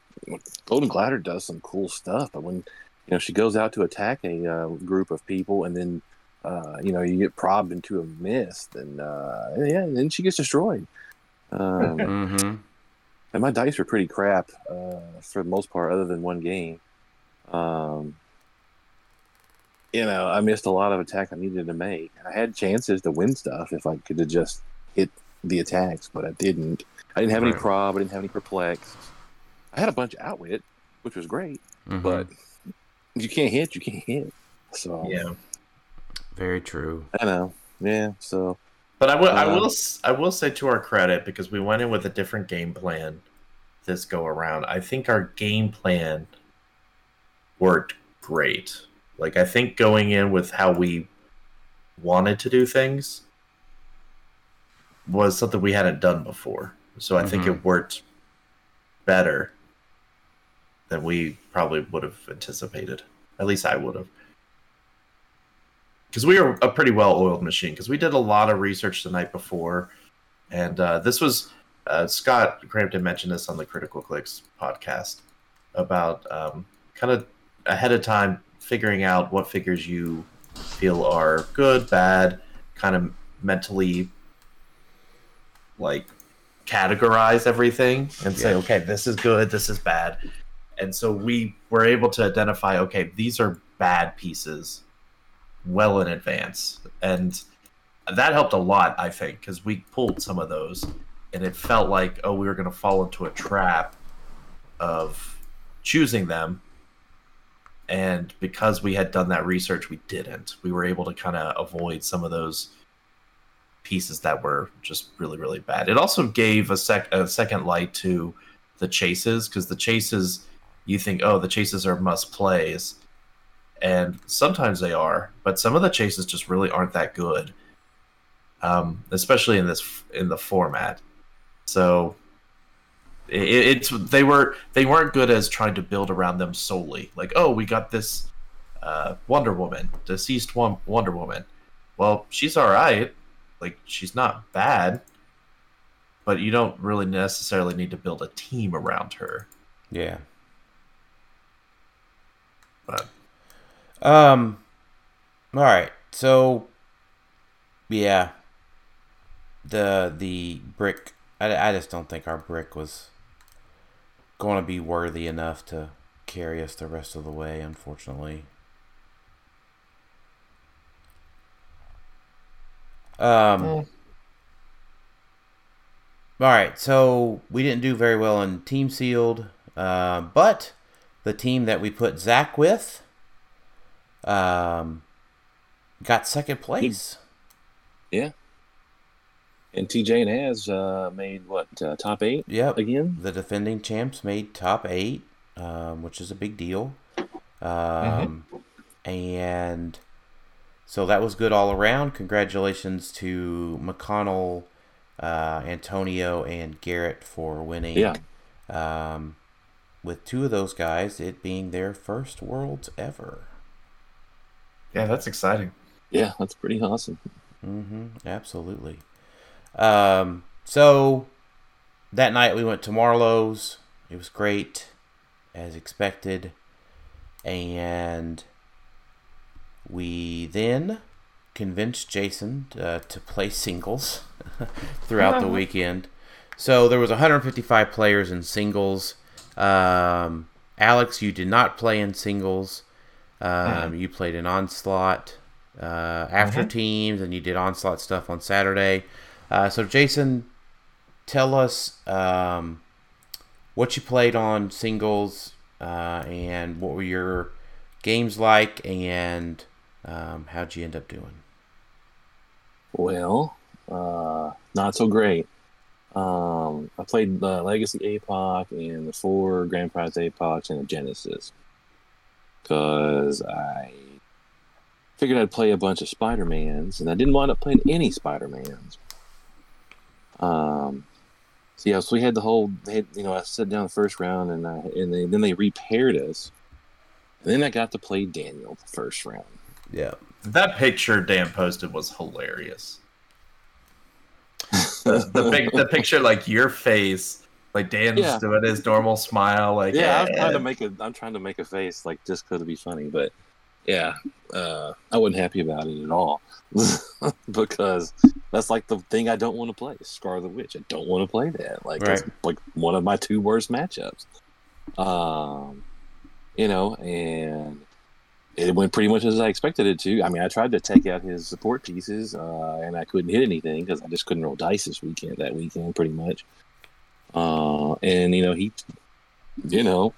Golden Glider does some cool stuff, but when you know she goes out to attack a uh, group of people, and then uh, you know you get probed into a mist, and uh, yeah, and then she gets destroyed. Um, [laughs] Mm-hmm. and my dice were pretty crap uh, for the most part, other than one game. Um, you know, I missed a lot of attack I needed to make. I had chances to win stuff if I could have just the attacks, but I didn't. I didn't have any Right. prob. I didn't have any perplex. I had a bunch of outwit, which was great, mm-hmm. but you can't hit. You can't hit. So Yeah. very true. I know. Yeah. So But I will, I Um, will, I will say to our credit because we went in with a different game plan this go around. I think our game plan worked great. Like I think going in with how we wanted to do things was something we hadn't done before. So I think Mhm. it worked better than we probably would have anticipated. At least I would have because we were a pretty well oiled machine because we did a lot of research the night before and uh, this was uh, scott crampton mentioned this on the critical clicks podcast about um, kind of ahead of time figuring out what figures you feel are good bad kind of mentally like categorize everything and say Yeah. okay this is good this is bad. And so we were able to identify okay these are bad pieces well in advance. And that helped a lot i think because we pulled some of those and it felt like oh we were going to fall into a trap of choosing them. And because we had done that research we didn't. We were able to kind of avoid some of those pieces that were just really really bad. It also gave a sec a second light to the chases because the chases you think oh the chases are must plays. And sometimes they are but some of the chases just really aren't that good um, especially in this in the format. So it, it's they were they weren't good as trying to build around them solely. Like oh we got this uh, wonder woman deceased wonder woman. Well she's all right like she's not bad but you don't really necessarily need to build a team around her Yeah. but Um. All right. So. Yeah. The the brick. I, I just don't think our brick was going to be worthy enough to carry us the rest of the way. Unfortunately. Um, Eh. All right, so we didn't do very well in team sealed, uh, but the team that we put Zach with um, got second place. Yeah. And TJ and Az uh, made what uh, top eight Yep. again? The defending champs made top eight, um, which is a big deal. Um, And so that was good all around. Congratulations to McConnell, uh, Antonio, and Garrett for winning. Yeah. Um, with two of those guys, it being their first worlds ever. Yeah, that's exciting. Yeah, that's pretty awesome. Mm-hmm. Absolutely. Um, so that night we went to Marlowe's. It was great, as expected, and we then convinced Jason uh, to play singles [laughs] throughout the weekend. So there was 155 players in singles. Um, Alex, you did not play in singles. Um, You played in onslaught uh, after Mhm. teams, and you did onslaught stuff on Saturday. Uh, so Jason, tell us um, what you played on singles uh, and what were your games like, and um, how'd you end up doing? Well, uh, not so great. Um, I played the Legacy APOC and the four Grand Prize APOCs and the Genesis because I figured I'd play a bunch of Spider Mans, and I didn't wind up playing any Spider Mans. Um, so yeah, so we had the whole, had, you know, I sat down the first round, and I, and they, then they repaired us, and then I got to play Daniel the first round. Yeah. That picture Dan posted was hilarious. The, the, pic, the picture, like your face, like Dan's Yeah. doing his normal smile, like yeah, I'm eh. trying to make a I'm trying to make a face like just because it'd be funny, but yeah, uh, I wasn't happy about it at all [laughs] because that's like the thing I don't want to play. Scarlet Witch. I don't want to play that. Like that's like one of my two worst matchups. Um, you know, and it went pretty much as I expected it to. I mean, I tried to take out his support pieces, uh, and I couldn't hit anything because I just couldn't roll dice this weekend. That weekend, pretty much. Uh, and you know, he, you know,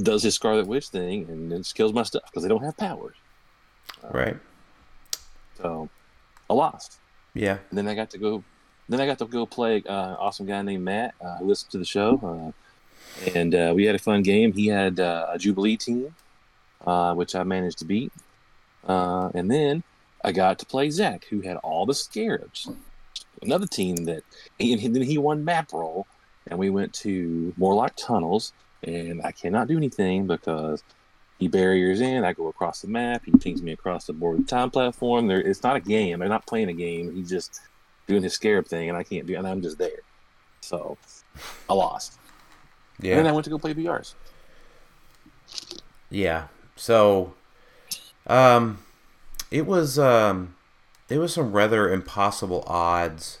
does his Scarlet Witch thing and then kills my stuff because they don't have powers. Right. So I lost. Yeah. And then I got to go. Then I got to go play uh, an awesome guy named Matt uh, who listened to the show, uh, and uh, we had a fun game. He had uh, a Jubilee team, uh, which I managed to beat, uh, and then I got to play Zach, who had all the Scarabs, another team that, and then he won map roll, and we went to Morlock Tunnels, and I cannot do anything because he barriers in. I go across the map. He pings me across the board with the time platform. There, it's not a game. They're not playing a game. He's just doing his scarab thing, and I can't do. And I'm just there. So I lost. Yeah. And then I went to go play BRs. Yeah. So, um, it was um, it was some rather impossible odds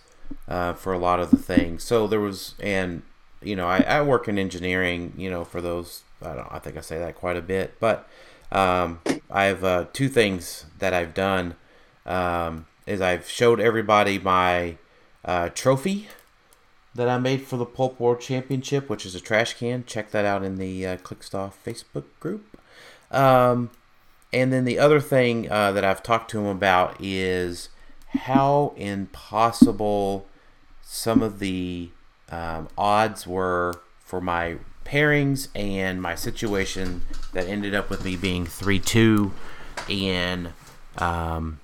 uh, for a lot of the things. So there was, and you know, I, I work in engineering. You know, for those, I don't. I think I say that quite a bit, but um, I have uh, two things that I've done. Um, is I've showed everybody my uh, trophy that I made for the Pulp World Championship, which is a trash can. Check that out in the uh, Clixed Off Facebook group. Um, and then the other thing uh, that I've talked to him about is how impossible some of the um, odds were for my pairings and my situation that ended up with me being 3 2 in um,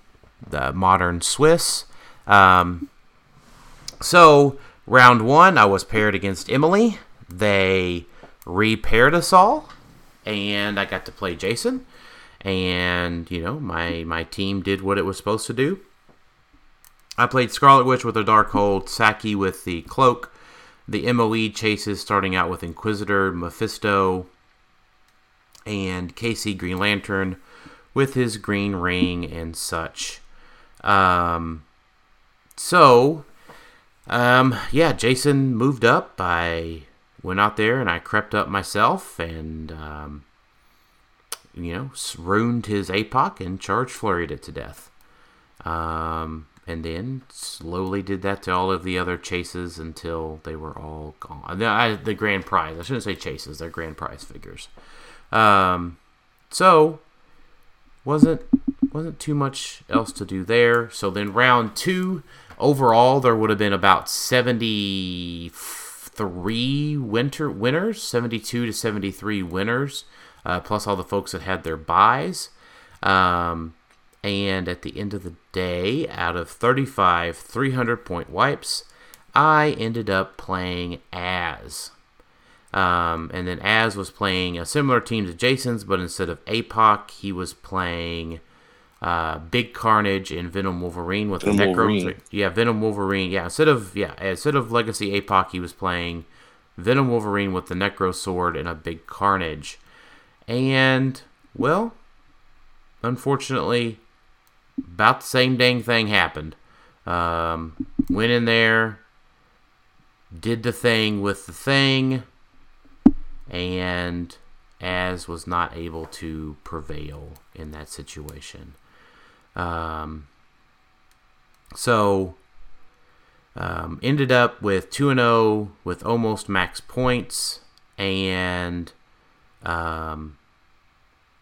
the modern Swiss. Um, so, round one, I was paired against Emily. They repaired us all, and I got to play Jason. And you know, my my team did what it was supposed to do. I played Scarlet Witch with a Darkhold, Saki with the cloak, the MOE chases starting out with Inquisitor, Mephisto, and Casey Green Lantern with his green ring and such. Um, so, um, yeah, Jason moved up. I went out there and I crept up myself and, um, you know, ruined his APOC and charged flurried it to death. Um, and then slowly did that to all of the other chases until they were all gone. The, I, the grand prize. I shouldn't say chases. They're grand prize figures. Um, so wasn't wasn't too much else to do there. So then round two, overall there would have been about seventy three winter winners, seventy two to seventy three winners, uh, plus all the folks that had their buys. Um, and at the end of the day, out of 35 300 point wipes, I ended up playing as. Um, and then As was playing a similar team to Jason's, but instead of APOC, he was playing uh, Big Carnage and Venom Wolverine with Venom the Necro. Wolverine. Yeah, Venom Wolverine. Yeah, instead of yeah, instead of Legacy APOC, he was playing Venom Wolverine with the Necro Sword and a Big Carnage. And well, unfortunately, about the same dang thing happened. Um, went in there, did the thing with the thing, and as was not able to prevail in that situation. Um, so um, ended up with 2 0 with almost max points and um,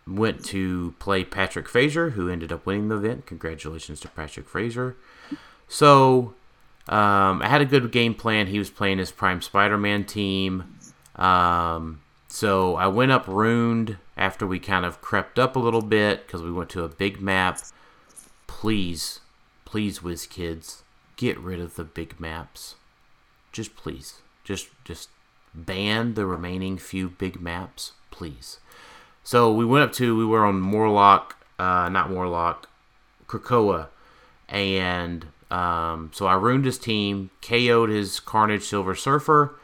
went to play Patrick Fraser, who ended up winning the event. Congratulations to Patrick Fraser. So um, I had a good game plan. He was playing his Prime Spider-Man team. Um, so I went up ruined after we kind of crept up a little bit because we went to a big map. Please, please, WizKids, get rid of the big maps. Just please, just just ban the remaining few big maps, please. So we went up to we were on Morlock, uh, not Morlock, Krakoa, and um, so I ruined his team, KO'd his Carnage Silver Surfer.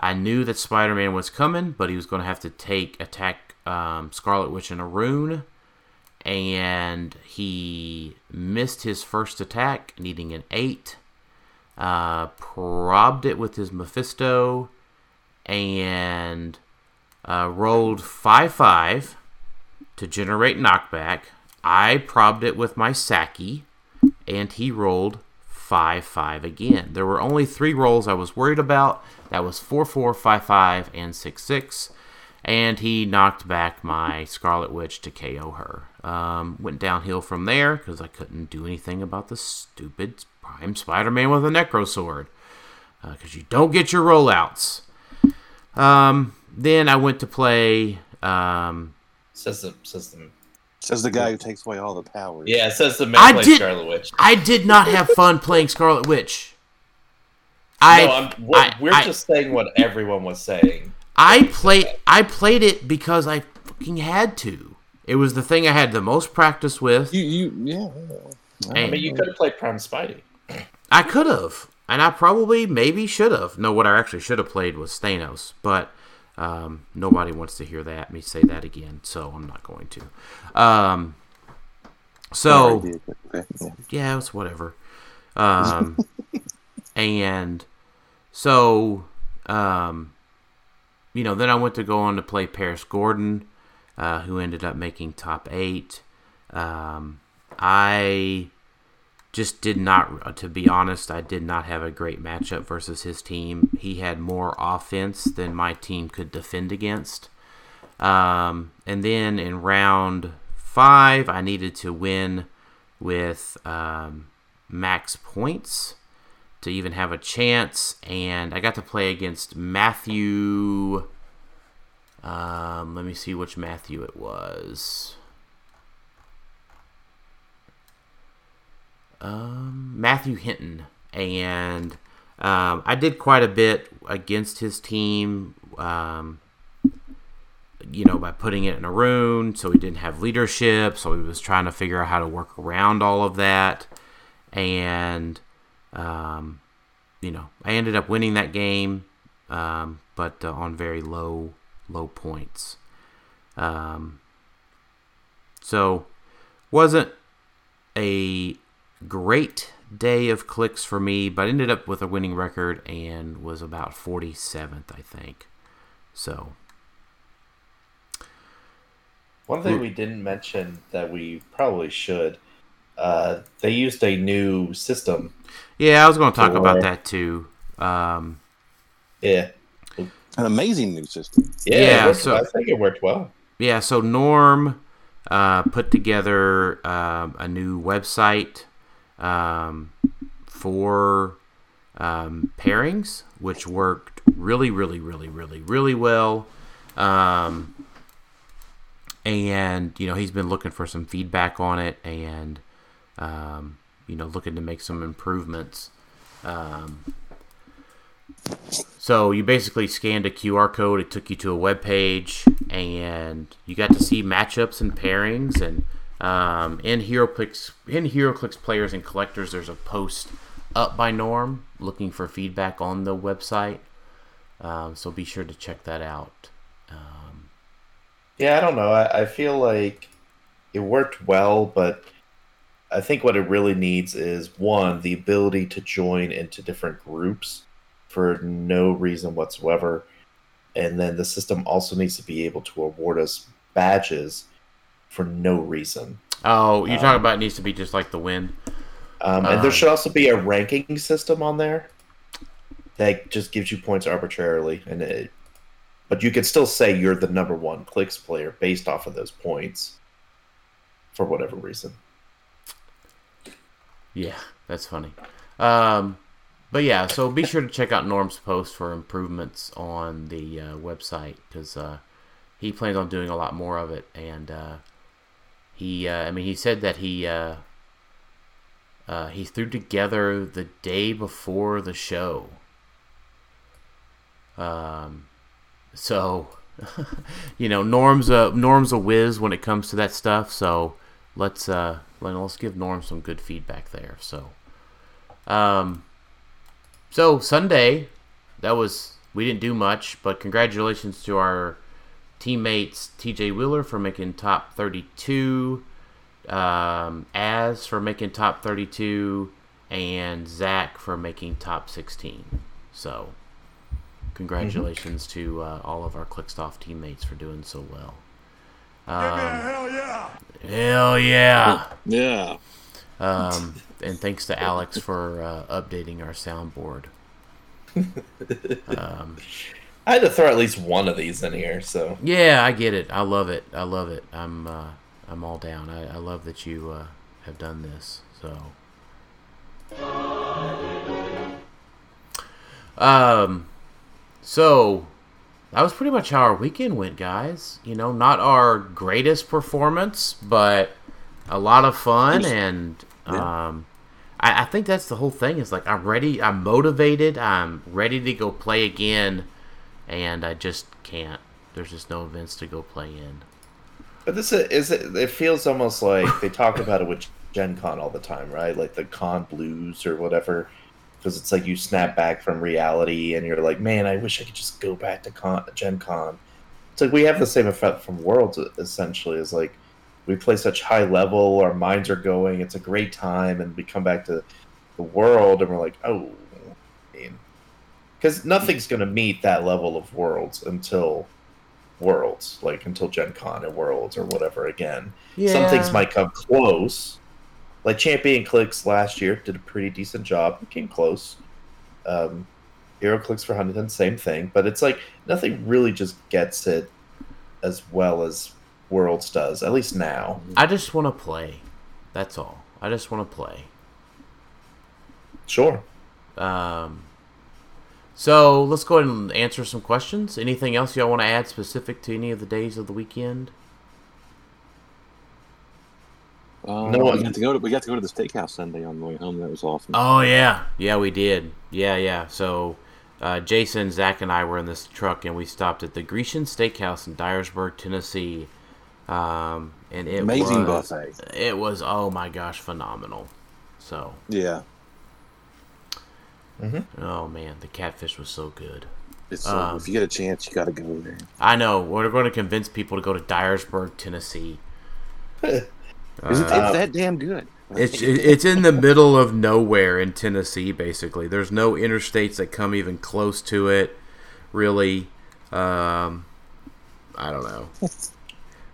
I knew that Spider Man was coming, but he was going to have to take attack um, Scarlet Witch and a rune, and he missed his first attack, needing an eight. Uh, probbed it with his Mephisto, and uh, rolled five five to generate knockback. I probbed it with my Saki, and he rolled 5 5 again. There were only three rolls I was worried about. That was 4 4, 5 5, and 6 6. And he knocked back my Scarlet Witch to KO her. Um, went downhill from there because I couldn't do anything about the stupid Prime Spider Man with a Necro Sword. Because you don't get your rollouts. Um, then I went to play. Um, Says the says the Says the guy who takes away all the powers. yeah. It says the man plays did- Scarlet Witch. I did not have fun playing Scarlet Witch. I no, I'm, we're, I- we're I- just saying what everyone was saying. I played I played it because I fucking had to. It was the thing I had the most practice with. You, you, yeah. I And mean, you could have played Prime Spidey. I could have, and I probably maybe should have. No, what I actually should have played was Thanos, but um, nobody wants to hear that me say that again, so I'm not going to. Um, so. Alright, dude, okay, yeah. yeah, it's whatever. Um, [laughs] and so, um, you know, then I went to go on to play Paris Gordon, uh, who ended up making top eight. Um, I just did not, to be honest, I did not have a great matchup versus his team. He had more offense than my team could defend against. Um, and then in round five, I needed to win with um, max points to even have a chance. And I got to play against Matthew. Um, let me see which Matthew it was. Um, Matthew Hinton. And um, I did quite a bit against his team. Um, you know, by putting it in a rune, so he didn't have leadership, so he was trying to figure out how to work around all of that. And, um, you know, I ended up winning that game, um, but uh, on very low, low points. Um, so, wasn't a great day of clicks for me, but ended up with a winning record and was about 47th, I think. So, One thing we didn't mention that we probably should uh, they used a new system. Yeah, I was going to talk about that too. Um, Yeah, An amazing new system. yeah. Yeah, worked- so- I think it worked well. Yeah, so Norm uh, put together um, a new website um, for um, pairings, which worked really, really, really, really, really well. Um, and you know he's been looking for some feedback on it, and um, you know looking to make some improvements. Um, so you basically scanned a QR code. It took you to a web page, and you got to see matchups and pairings. And um, in HeroClix, in HeroClix players and collectors, there's a post up by Norm looking for feedback on the website. Um, so be sure to check that out. Um, Yeah, I don't know. I, I feel like it worked well, but I think what it really needs is one, the ability to join into different groups for no reason whatsoever. And then the system also needs to be able to award us badges for no reason. oh, you're Um, talking about it needs to be just like the win. Um, and there Um, should also be a ranking system on there that just gives you points arbitrarily, and it, but you can still say you're the number one clicks player based off of those points for whatever reason. Yeah, that's funny. Um, but yeah, so be sure to check out Norm's post for improvements on the uh, website because uh, he plans on doing a lot more of it. And uh, he, uh, I mean, he said that he uh, uh, he threw together the day before the show. Um, so [laughs] you know, Norm's a Norm's a whiz when it comes to that stuff. So let's uh let, let's give Norm some good feedback there. So um so Sunday that was we didn't do much, but congratulations to our teammates TJ Wheeler for making top 32, um, Az for making top 32, and Zach for making top 16. So congratulations to uh, all of our Clixed Off teammates for doing so well. Um, hell yeah! hell yeah! Yeah. Um, and thanks to Alex for uh, updating our soundboard. Um, I had to throw at least one of these in here, so yeah, I get it. I love it. I love it. I'm uh, I'm all down. I, I love that you uh, have done this. So. Um, so that was pretty much how our weekend went, guys. You know, not our greatest performance, but a lot of fun, and Yeah. um, I, I think that's the whole thing. Is like I'm ready, I'm motivated, I'm ready to go play again, and I just can't. There's just no events to go play in. But this is it. It feels almost like they talk about it with Gen Con all the time, right? Like the con blues or whatever. Because it's like you snap back from reality, and you're like, "Man, I wish I could just go back to con Gen Con." It's like we have the same effect from Worlds. Essentially, is like we play such high level, our minds are going, it's a great time, and we come back to the world, and we're like, "Oh, I because nothing's going to meet that level of Worlds until Worlds, like until Gen Con and Worlds or whatever again. Some things might come close. Like Champion Clicks last year did a pretty decent job. It came close. Um, HeroClix for Huntington, same thing. But it's like nothing really just gets it as well as Worlds does, at least now. I just want to play. That's all. I just want to play. Sure. Um, so let's go ahead and answer some questions. Anything else y'all want to add specific to any of the days of the weekend? Uh, No we got to go to we got to go to the steakhouse Sunday on the way home. That was awesome. Oh yeah, yeah we did. Yeah, yeah. So uh, Jason, Zach, and I were in this truck, and we stopped at the Grecian Steakhouse in Dyersburg, Tennessee. Um, and it Amazing was, buffet. It was oh my gosh, phenomenal. So Yeah, oh man, the catfish was so good. it's uh, Um, if you get a chance, you got to go there. I know we're going to convince people to go to Dyersburg, Tennessee. [laughs] Is it, Uh, it's that damn good? It's it's in the middle of nowhere in Tennessee. Basically, there's no interstates that come even close to it. Really, um, I don't know.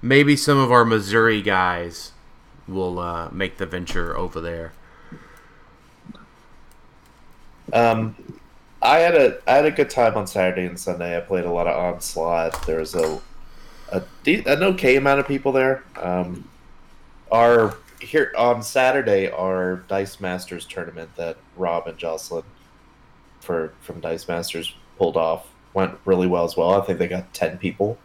Maybe some of our Missouri guys will uh, make the venture over there. Um, I had a I had a good time on Saturday and Sunday. I played a lot of onslaught. There was a a de- an okay amount of people there. Um, our here on Saturday, our Dice Masters tournament that Rob and Jocelyn for from Dice Masters pulled off went really well as well. I think they got ten people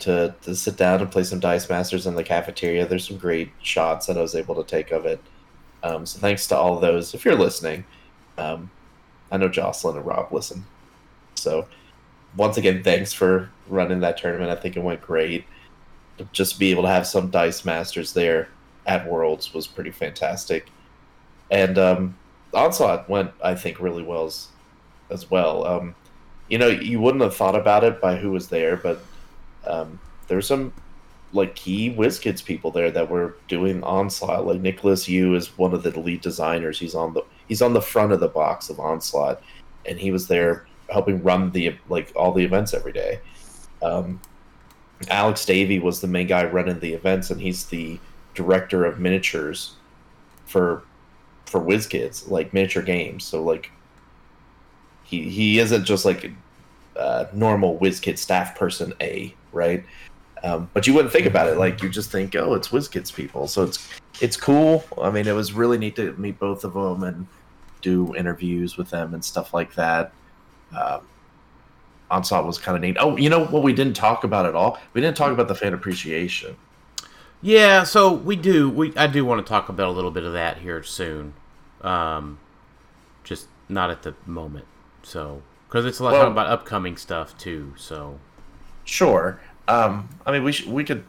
to to sit down and play some Dice Masters in the cafeteria. There's some great shots that I was able to take of it. Um, so thanks to all those. If you're listening, um, I know Jocelyn and Rob listen. So once again, thanks for running that tournament. I think it went great. Just be able to have some Dice Masters there at Worlds was pretty fantastic. And um, Onslaught went, I think, really well as, as well. Um, you know, you wouldn't have thought about it by who was there, but um, there were some like key WizKids people there that were doing Onslaught. Like Nicholas Yu is one of the lead designers. He's on the he's on the front of the box of Onslaught, and he was there helping run the like all the events every day. Um, Alex Alvey was the main guy running the events, and he's the director of miniatures for for WizKids, like miniature games. So like he he isn't just like a normal WizKid staff person A, right? Um, but you wouldn't think about it like you just think, oh, it's WizKids people. So it's it's cool. I mean, it was really neat to meet both of them and do interviews with them and stuff like that. Um, Onslaught was kind of neat. Oh, you know what we didn't talk about at all? We didn't talk about the fan appreciation. Yeah, so we do. We I do want to talk about a little bit of that here soon. Um, just not at the moment. So because it's a lot Well- about upcoming stuff too. So Sure. Um, I mean, we sh- we could.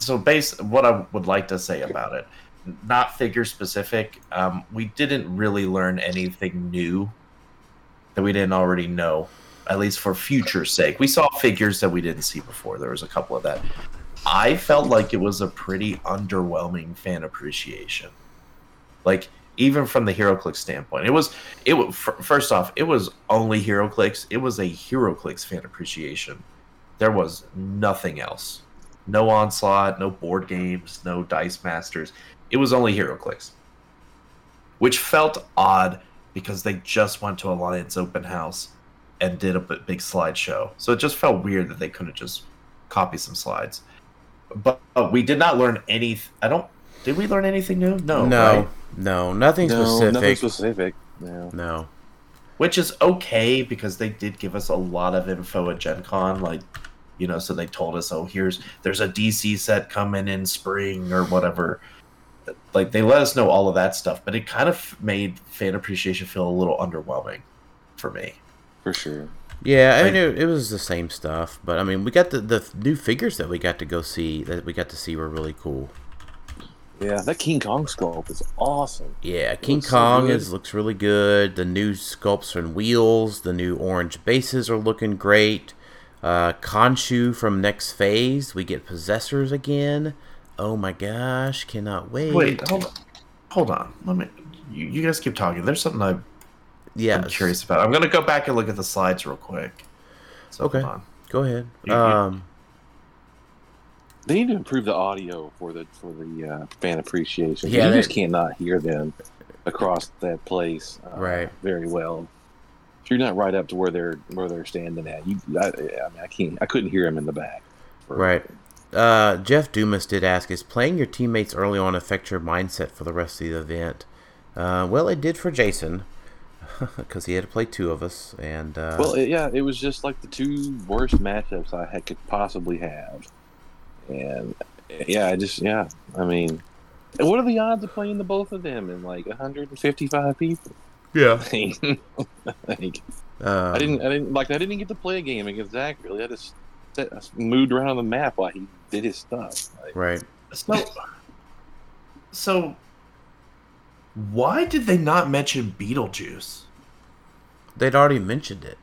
So, base what I would like to say about it, not figure specific. Um, we didn't really learn anything new that we didn't already know, at least for future's sake. We saw figures that we didn't see before. There was a couple of that. I felt like it was a pretty underwhelming fan appreciation. Like even from the HeroClix standpoint, it was it was first off, it was only HeroClix. It was a HeroClix fan appreciation. There was nothing else. No onslaught, no board games, no dice masters. It was only HeroClix, which felt odd because they just went to Alliance Open House and did a big slideshow. So it just felt weird that they couldn't just copy some slides. But, but we did not learn any. I don't. Did we learn anything new? No. no, right? no, nothing no, specific. nothing specific. No. no. which is okay because they did give us a lot of info at Gen Con, like you know, so they told us, oh, here's there's a DC set coming in spring or whatever. Like they let us know all of that stuff, but it kind of made fan appreciation feel a little underwhelming for me. For sure. Yeah, I mean Like- it, it was the same stuff, but I mean we got the the new figures that we got to go see that we got to see were really cool. Yeah, that King Kong sculpt is awesome. Yeah, King looks so Kong good. is looks really good. The new sculpts and wheels, the new orange bases are looking great. Uh, Khonshu from next phase, we get possessors again. Oh my gosh, cannot wait. Wait, hold on, hold on. Let me. You, you guys keep talking. There's something I, yeah, I'm curious about. I'm gonna go back and look at the slides real quick. So Okay. Go ahead. You- you- Um, They need to improve the audio for the for the uh, fan appreciation. Yeah, you they- just cannot hear them across that place uh, Right. very well. If you're not right up to where they're where they're standing at, you I, I mean I can't I couldn't hear them in the back. Right. Uh, Jeff Dumas did ask, "Is playing your teammates early on affect your mindset for the rest of the event?" Uh, well, it did for Jason, [laughs] because he had to play two of us, and uh, Well, it, yeah, it was just like the two worst matchups I had, could possibly have, and yeah, I just yeah, I mean, what are the odds of playing the both of them in like 155 people? yeah, [laughs] I mean, like, um, I didn't, I didn't like, I didn't get to play a game against Zach. Really, I just sat, I moved around on the map while he did his stuff. Like, Right. So, so why did they not mention Beetlejuice? They'd already mentioned it.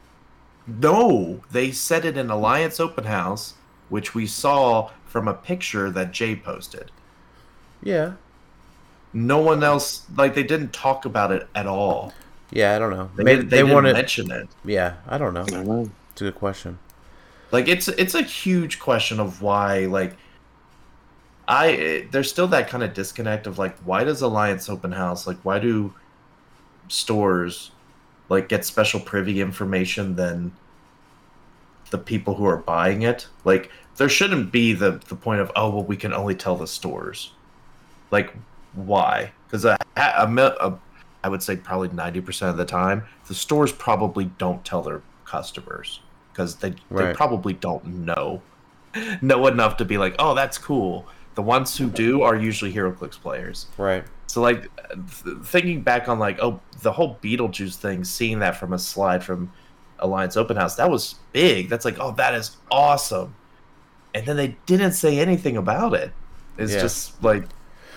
No, they said it in Alliance Open House, which we saw from a picture that Jay posted. Yeah. No one else, like, they didn't talk about it at all. Yeah, I don't know. They, Maybe didn't- they they, didn't wanted. mention it. Yeah, I don't know. I don't know. It's a good question. Like, it's it's a huge question of why, like, I there's still that kind of disconnect of like, why does Alliance Open House like why do stores like get special privy information than the people who are buying it? Like, there shouldn't be the the point of oh well we can only tell the stores. Like, why? Because a, a, a, I would say probably ninety percent of the time the stores probably don't tell their customers because they they probably don't know [laughs] know enough to be like oh that's cool. The ones who do are usually HeroClix players. Right. So like th- thinking back on like oh the whole Beetlejuice thing, seeing that from a slide from Alliance Open House, that was big. That's like oh that is awesome, and then they didn't say anything about it. It's Yeah. just like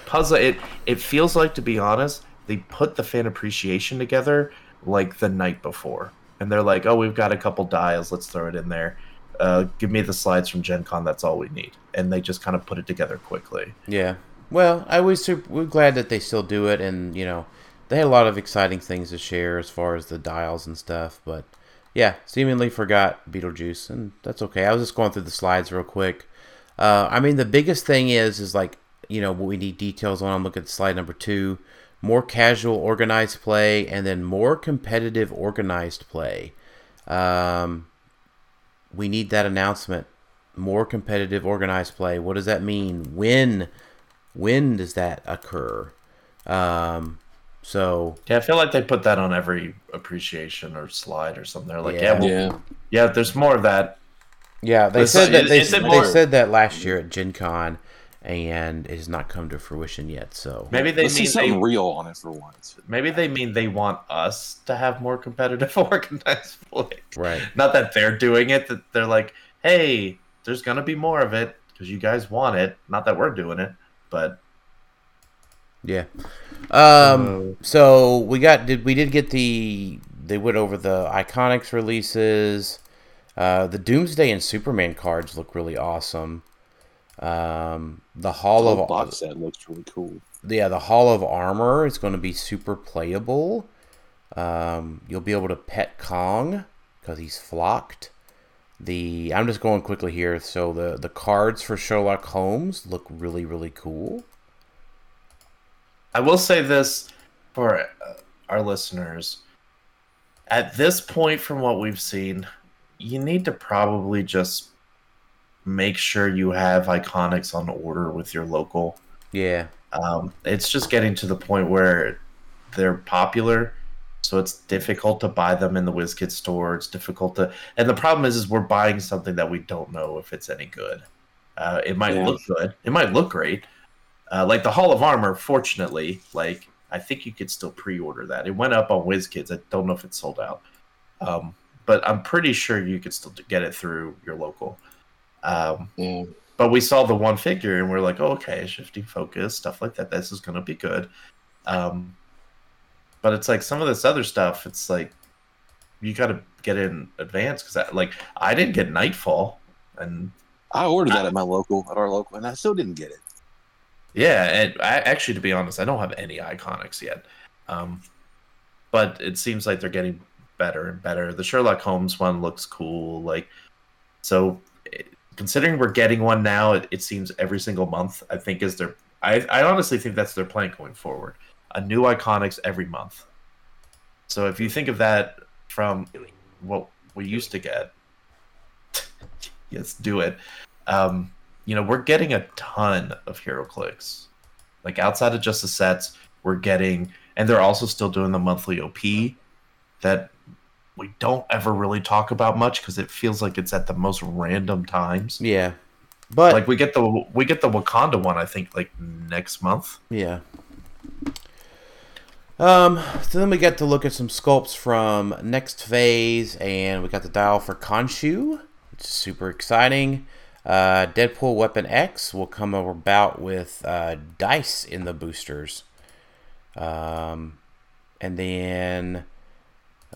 puzzle. It it feels like to be honest, they put the fan appreciation together like the night before, and they're like oh we've got a couple dials, let's throw it in there. Uh, give me the slides from Gen Con. That's all we need, and they just kind of put it together quickly. Yeah. Well, I was super, we're glad that they still do it, and you know, they had a lot of exciting things to share as far as the dials and stuff. But yeah, seemingly forgot Beetlejuice, and that's okay. I was just going through the slides real quick. Uh, I mean, the biggest thing is is like you know what we need details on. Look at slide number two. More casual, organized play, and then more competitive, organized play. Um, we need that announcement. More competitive, organized play. What does that mean? When? When does that occur? Um, so Yeah, I feel like they put that on every appreciation or slide or something. They're like, Yeah. yeah, well, yeah, Yeah. there's more of that. yeah, they But said so- that they, is it they said that last year at Gen Con, and it has not come to fruition yet. So Maybe they Let's see something they, real on it for once. maybe they mean they want us to have more competitive [laughs] organized play. right, Not that they're doing it. That they're like, hey, there's gonna be more of it because you guys want it. Not that we're doing it, but yeah. Um, so we got did we did get the they went over the Iconics releases. Uh, the Doomsday and Superman cards look really awesome. Um, the Hall The of box set looks really cool. yeah, the Hall of Armor is going to be super playable. Um, you'll be able to pet Kong because he's flocked. The I'm just going quickly here. So the the cards for Sherlock Holmes look really really cool. I will say this for uh, our listeners. At this point, from what we've seen, you need to probably just make sure you have iconics on order with your local. Yeah, Um, it's just getting to the point where they're popular, so it's difficult to buy them in the WizKid store. It's difficult to, and the problem is, is we're buying something that we don't know if it's any good. Uh, it might Yeah. look good. It might look great. Uh, like the Hall of Armor, fortunately, like I think you could still pre-order that. It went up on WizKids. I don't know if it's sold out, um, but I'm pretty sure you could still get it through your local. Um, Yeah. but we saw the one figure and we're like, oh, okay, shifting focus, stuff like that. This is going to be good. Um, but it's like some of this other stuff. It's like you got to get in advance because, like, I didn't get Nightfall, and I ordered that at my local, at our local, and I still didn't get it. yeah, and I actually, to be honest, I don't have any iconics yet. Um, but it seems like they're getting better and better. The Sherlock Holmes one looks cool. Like, so considering we're getting one now, it, it seems every single month. I think is their. I, I honestly think that's their plan going forward. A new iconics every month. So if you think of that from what we used to get, [laughs] yes, do it. Um, you know, we're getting a ton of HeroClix. Like outside of just the sets, we're getting, and they're also still doing the monthly OP that we don't ever really talk about much because it feels like it's at the most random times. yeah, but Like we get the we get the Wakanda one, I think, like next month. Yeah. Um, so then we get to look at some sculpts from next phase, and we got the dial for Khonshu, which is super exciting. Uh, Deadpool Weapon X will come about with uh, dice in the boosters. Um, and then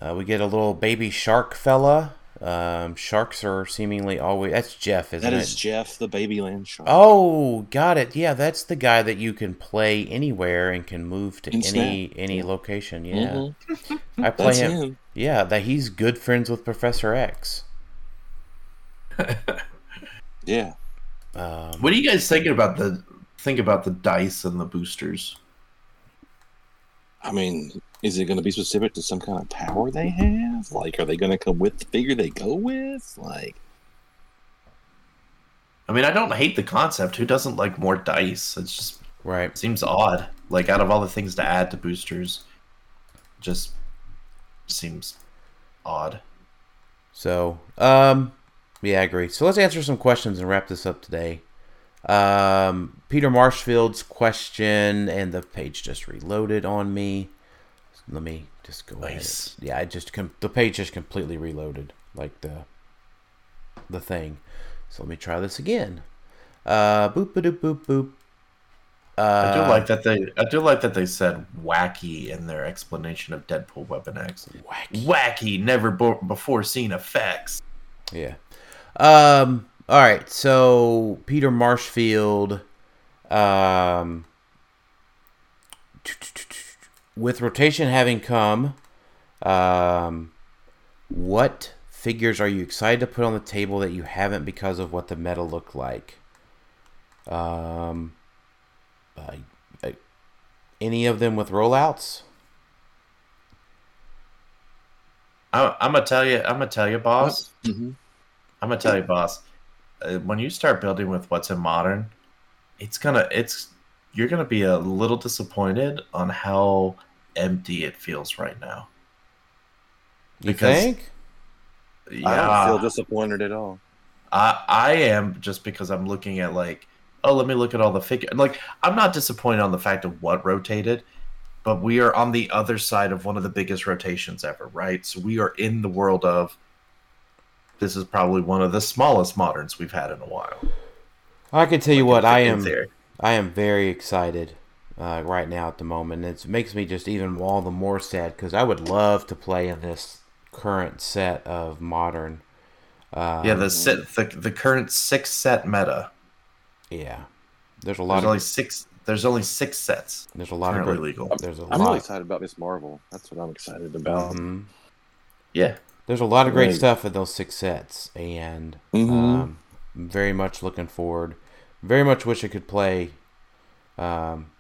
uh, we get a little baby shark fella. Um, sharks are seemingly always that's Jeff, isn't That it? is Jeff, the baby land shark. Oh, got it. Yeah, that's the guy that you can play anywhere and can move to And any snap. any Yeah. location. Yeah, Mhm. I [laughs] play That's him. him. Yeah, that he's good friends with Professor X. [laughs] Yeah. Um, What are you guys thinking about the think about the dice and the boosters? I mean, is it going to be specific to some kind of power they have? Like, are they going to come with the figure they go with? Like, I mean, I don't hate the concept. Who doesn't like more dice? It's just Right. seems odd. Like out of all the things to add to boosters, just seems odd. So, um, yeah, I agree. So let's answer some questions and wrap this up today. Um, Peter Marshfield's question, and the page just reloaded on me. Let me just go Nice. Yeah, I just com- the page just completely reloaded, like the the thing. So let me try this again. Uh, boop, boop, boop, boop. Uh, I do like that they. I do like that they said wacky in their explanation of Deadpool Weapon X. wacky. Wacky, never before seen effects. Yeah. Um. All right. So Peter Marshfield, um, with rotation having come, um, what figures are you excited to put on the table that you haven't because of what the meta looked like? Um. I, I, any of them with rollouts? I, I'm gonna tell you. I'm gonna tell you, boss. Mhm. I'm gonna tell you, boss. Uh, when you start building with what's in modern, it's gonna. It's you're gonna be a little disappointed on how empty it feels right now. You Because- think? Yeah, I don't feel disappointed at all. I I am just because I'm looking at like, oh, let me look at all the figure. Like, I'm not disappointed on the fact of what rotated, but we are on the other side of one of the biggest rotations ever, right? So we are in the world of. This is probably one of the smallest moderns we've had in a while. I can tell you what I am. theory. I am very excited uh, right now at the moment. It makes me just even all the more sad because I would love to play in this current set of modern. Uh, Yeah, the set, the the current six set meta. yeah. There's a lot There's of only six. There's only six sets there's a lot of currently great, legal. there's a I'm lot. really excited about Miss Marvel. That's what I'm excited about. Mhm. Yeah, There's a lot of great Right. stuff in those six sets, and Mhm. um, very much looking forward. Very much wish I could play um,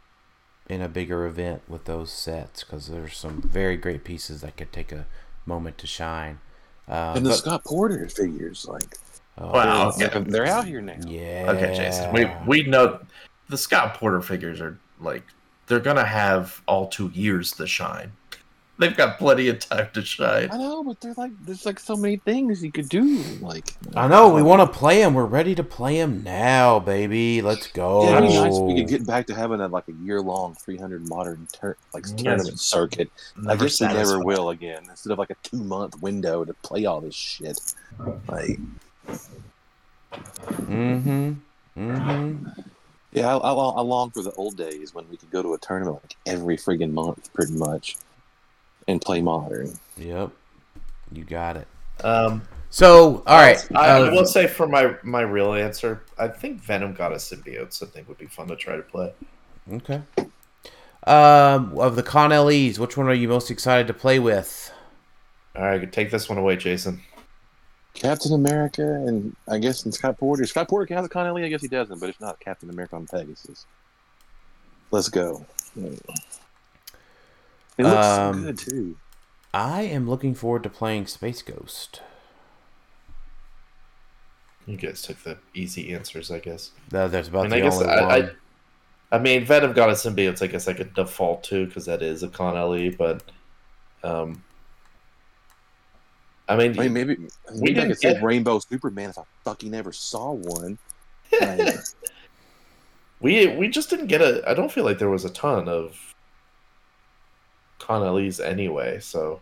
in a bigger event with those sets because there's some very great pieces that could take a moment to shine. Uh, and the but- Scott Porter figures, like, oh, Wow. they're, they're out here now. yeah. Okay, Jason. We we know the Scott Porter figures are like they're gonna have all two years to shine. They've got plenty of time to shine. I know, but they're like, there's like so many things you could do. Like, I know we want to play him. We're ready to play him now, baby. Let's go. Yeah, it'd be nice if we could get back to having a like a year long 300 modern tur- like Yes. tournament circuit. I Never guess we never will again. Instead of like a two month window to play all this shit. Like, Mm-hmm. Mm-hmm. yeah, I, I, I long for the old days when we could go to a tournament like every friggin' month, pretty much, and play modern. Yep. You got it. Um, So, all right. I, I uh, will say for my my real answer, I think Venom got a symbiote, so I think would be fun to try to play. Okay. Um, of the Con LEs, which one are you most excited to play with? All right, take this one away, Jason. Captain America and I guess and Scott Porter. Scott Porter can have the Con LE. I guess he doesn't, but it's not Captain America on Pegasus. Let's go. It looks Um, so good too. I am looking forward to playing Space Ghost. You guys took the easy answers, I guess. That- That's I about mean, I the guess only I, one. I, I mean, Venom got a symbiote. I guess I could default to because that is a Con LE, but um, I mean, I mean, maybe maybe didn't could say get- Rainbow Superman if I fucking ever saw one. [laughs] Like, we we just didn't get a. I don't feel like there was a ton of Con LEs anyway. So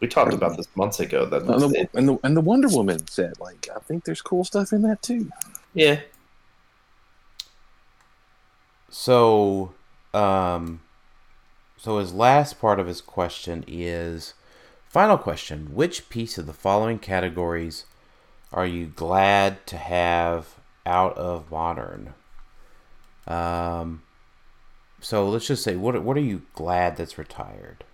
we talked about this months ago. That and, the, and the and the Wonder Woman set. Like, I think there's cool stuff in that too. yeah, So, um, so his last part of his question is final question: Which piece of the following categories are you glad to have out of modern? Um, so let's just say, what what are you glad that's retired?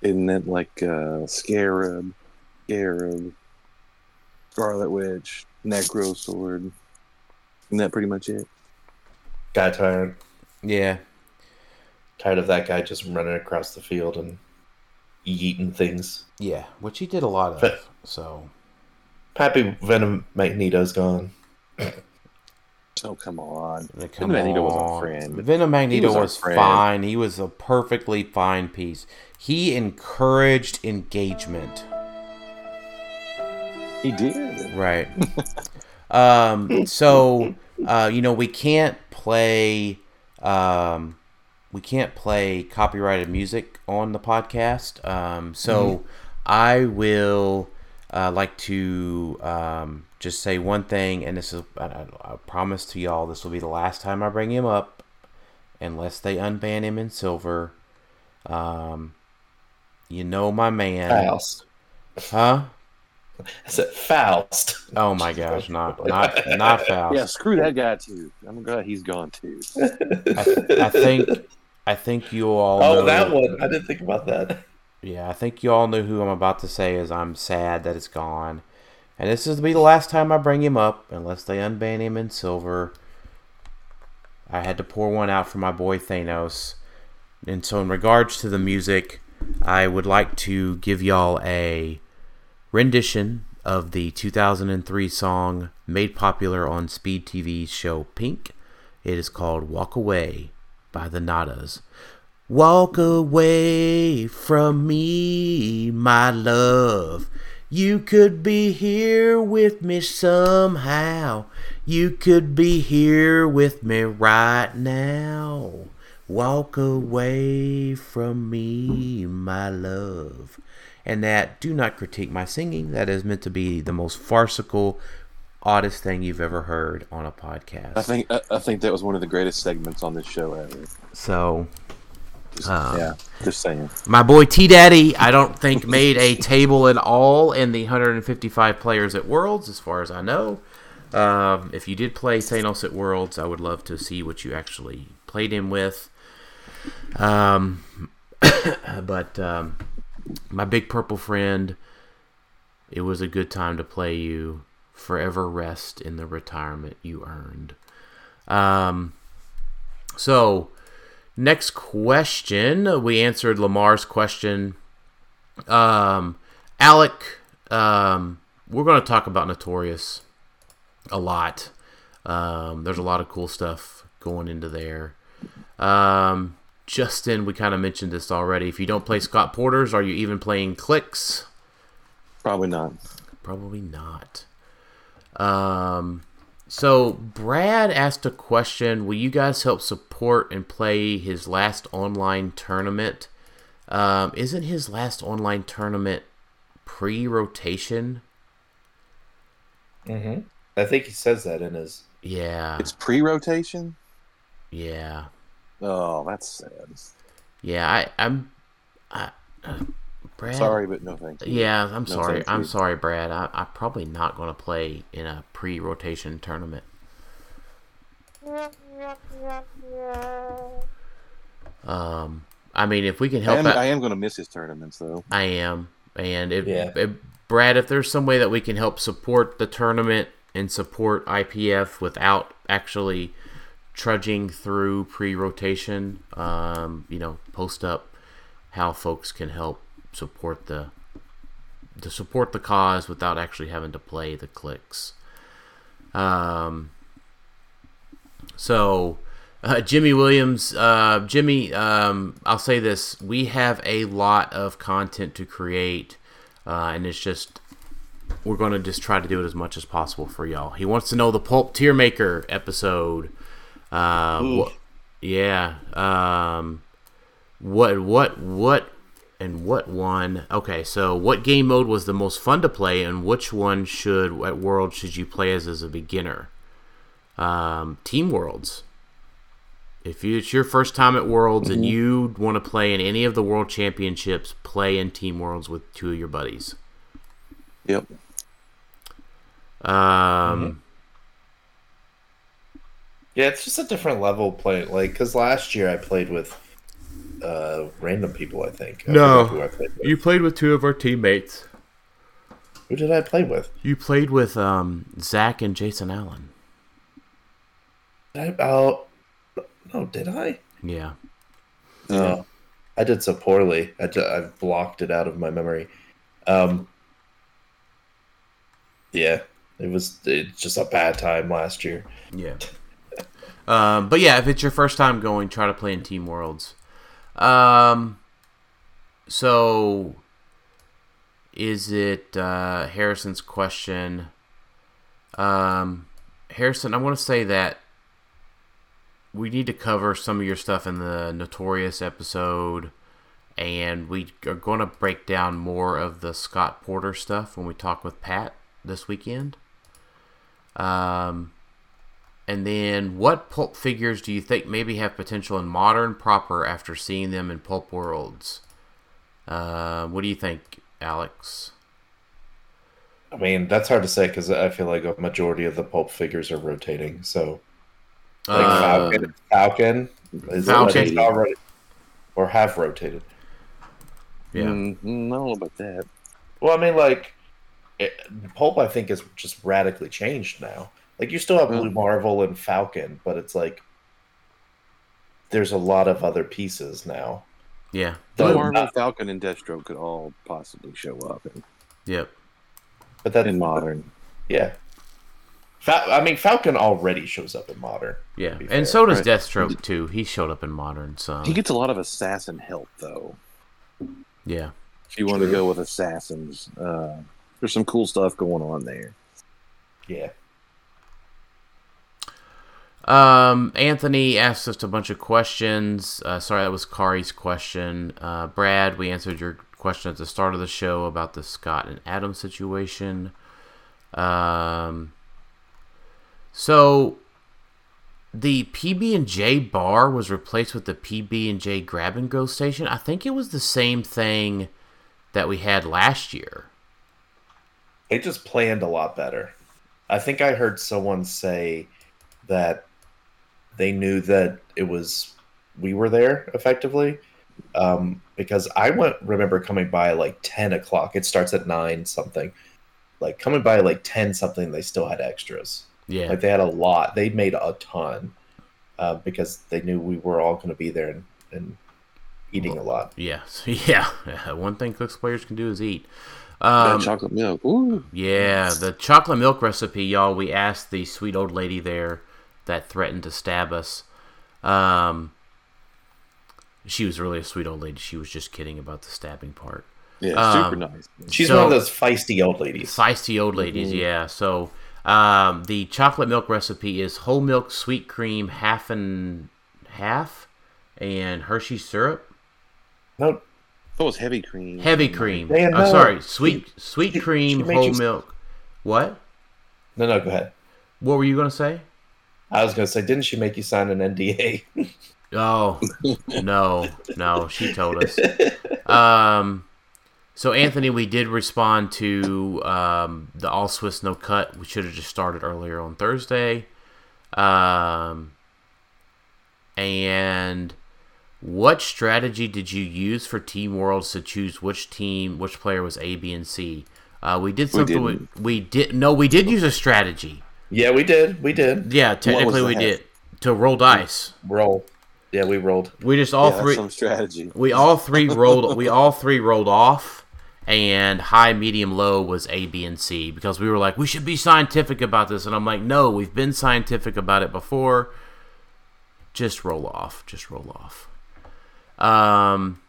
Isn't that like uh, Scarab, Scarab, Scarlet Witch, Necro Sword. Isn't that pretty much it? Got tired. Yeah. Tired of that guy just running across the field and eating things. Yeah, which he did a lot of. So Happy Venom Magneto's gone. [clears throat] Oh come on! come Magneto was our friend. Venom Magneto was our was, friend. fine. He was a perfectly fine piece. He encouraged engagement. He did. Right. um, so, uh, you know, we can't play, um, we can't play copyrighted music on the podcast. Um, so I will, uh, like to, um, just say one thing, and this is, I, I, I promise to y'all, this will be the last time I bring him up, unless they unban him in silver. Um, you know my man, Faust. huh? I said Faust. Oh my gosh, not not not Faust. Yeah, screw that guy too. I'm glad he's gone too. I, I think I think you all. Oh, know, that one. I didn't think about that. Yeah, I think you all know who I'm about to say. Is I'm sad that it's gone, and this is to be the last time I bring him up, unless they unban him in silver. I had to pour one out for my boy Thanos, and so in regards to the music, I would like to give y'all a rendition of the 2003 song made popular on Speed TV's show Pink. It is called Walk Away by the Nadas. Walk away from me, my love. You could be here with me somehow. You could be here with me right now. Walk away from me, my love. And that, do not critique my singing. That is meant to be the most farcical, oddest thing you've ever heard on a podcast. I think I, I think that was one of the greatest segments on this show ever. so. Um, yeah, just saying. My boy T Daddy, I don't think made a table at all in the 155 players at Worlds, as far as I know. Um, if you did play Thanos at Worlds, I would love to see what you actually played him with. Um, [coughs] but um, my big purple friend, it was a good time to play you. Forever rest in the retirement you earned. Um, so next question. We answered lamar's question. Um alec um we're going to talk about notorious a lot. Um there's a lot of cool stuff going into there. Um justin we kind of mentioned this already. If you don't play scott porters are you even playing Clix? Probably not. Probably not. Um, so Brad asked a question: Will you guys help support and play his last online tournament? Um, isn't his last online tournament pre-rotation? Mm-hmm. I think he says that in his. Yeah, It's pre-rotation. yeah, Oh, that's sad. yeah. I, I'm, I, uh, Brad. Sorry, but no thank you. Yeah, I'm No, sorry. I'm you. sorry, Brad. I, I'm probably not going to play in a pre-rotation tournament. Um, I mean, if we can I help am, out, I am going to miss his tournaments though. I am. And if, Yeah. if Brad, if there's some way that we can help support the tournament and support IPF without actually trudging through pre-rotation, um, you know, post up how folks can help support the to support the cause without actually having to play the Clix. Um, so, uh, Jimmy Williams, uh, Jimmy, um, I'll say this: we have a lot of content to create, uh, and it's just we're going to just try to do it as much as possible for y'all. He wants to know the Pulp Tier Maker episode. Uh, wha- yeah. Um, what what what and what one? Okay, so what game mode was the most fun to play, and which one should at World should you play as as a beginner? Um, Team Worlds. If you, it's your first time at Worlds and you want to play in any of the World Championships, play in Team Worlds with two of your buddies. Yep. Um, Yeah, it's just a different level play. Like, because last year I played with uh random people. I think. I No. I played. You played with two of our teammates. Who did I play with? You played with um, Zach and Jason Allen. Did I, oh, no, did I? Yeah. No, I did so poorly. I I've blocked it out of my memory. Um, yeah, it was it's just a bad time last year. Yeah. [laughs] Um, but yeah, if it's your first time going, try to play in Team Worlds. Um, so is it uh, Harrison's question? Um, Harrison, I want to say that we need to cover some of your stuff in the Notorious episode, and we are going to break down more of the Scott Porter stuff when we talk with Pat this weekend. Um, and then, what pulp figures do you think maybe have potential in modern proper after seeing them in Pulp Worlds? Uh, what do you think, Alex? I mean, that's hard to say because I feel like a majority of the pulp figures are rotating. So, like Uh, Falcon, Falcon is Falcon. rotated already, or have rotated. Yeah. Mm, I don't know about that. Well, I mean, like it, pulp, I think is just radically changed now. Like you still have Blue. Marvel and Falcon, but it's like there's a lot of other pieces now. Yeah. Blue So- Marvel, Falcon, and Deathstroke could all possibly show up in, Yep. But that in modern. yeah. Fa- I mean, Falcon already shows up in modern. Yeah. And fair. so does Right. Deathstroke, too. He showed up in Modern, so. He gets a lot of assassin help though. Yeah. If you want to go with assassins, uh, there's some cool stuff going on there. Yeah. Um, Anthony asked us a bunch of questions. Uh, sorry, that was Kari's question. Uh, Brad, we answered your question at the start of the show about the Scott and Adam situation. Um, so the PB and J bar was replaced with the PB and J grab and go station. I think it was the same thing that we had last year. They just planned a lot better. I think I heard someone say that they knew that it was we were there effectively um, because I went remember coming by like ten o'clock. It starts at nine something. Like coming by like ten something, they still had extras. Yeah. Like they had a lot. They made a ton uh, because they knew we were all going to be there and, and eating a lot. Yeah, [laughs] so yeah. [laughs] One thing Clix players can do is eat. That Um, chocolate milk. Ooh. yeah, the chocolate milk recipe, y'all. We asked the sweet old lady there that threatened to stab us. Um, she was really a sweet old lady. She was just kidding about the stabbing part. Yeah, Um, super nice. She's So- one of those feisty old ladies. Feisty old ladies, yeah. So um, the chocolate milk recipe is whole milk, sweet cream, half and half, and Hershey syrup. No, Oh, was heavy cream. Heavy cream. I'm no. sorry, sweet sweet cream, whole you- milk. What? no, no. Go ahead. What were you gonna say? I was going to say, didn't she make you sign an NDA? [laughs] Oh no, no, she told us. Um, so Anthony, we did respond to um, the all Swiss no cut. We should have just started earlier on Thursday. Um, and what strategy did you use for Team Worlds to choose which team, which player was A, B, and C? Uh, we did something. We, didn't. we did no, we did use a strategy. Yeah, we did. We did. Yeah, technically we did to roll dice. Roll. Yeah, we rolled. We just all yeah, that's three. some strategy. We all three rolled. we all three rolled off, and high, medium, low was A, B, and C because we were like, we should be scientific about this, and I'm like, no, we've been scientific about it before. Just roll off. Just roll off. Um.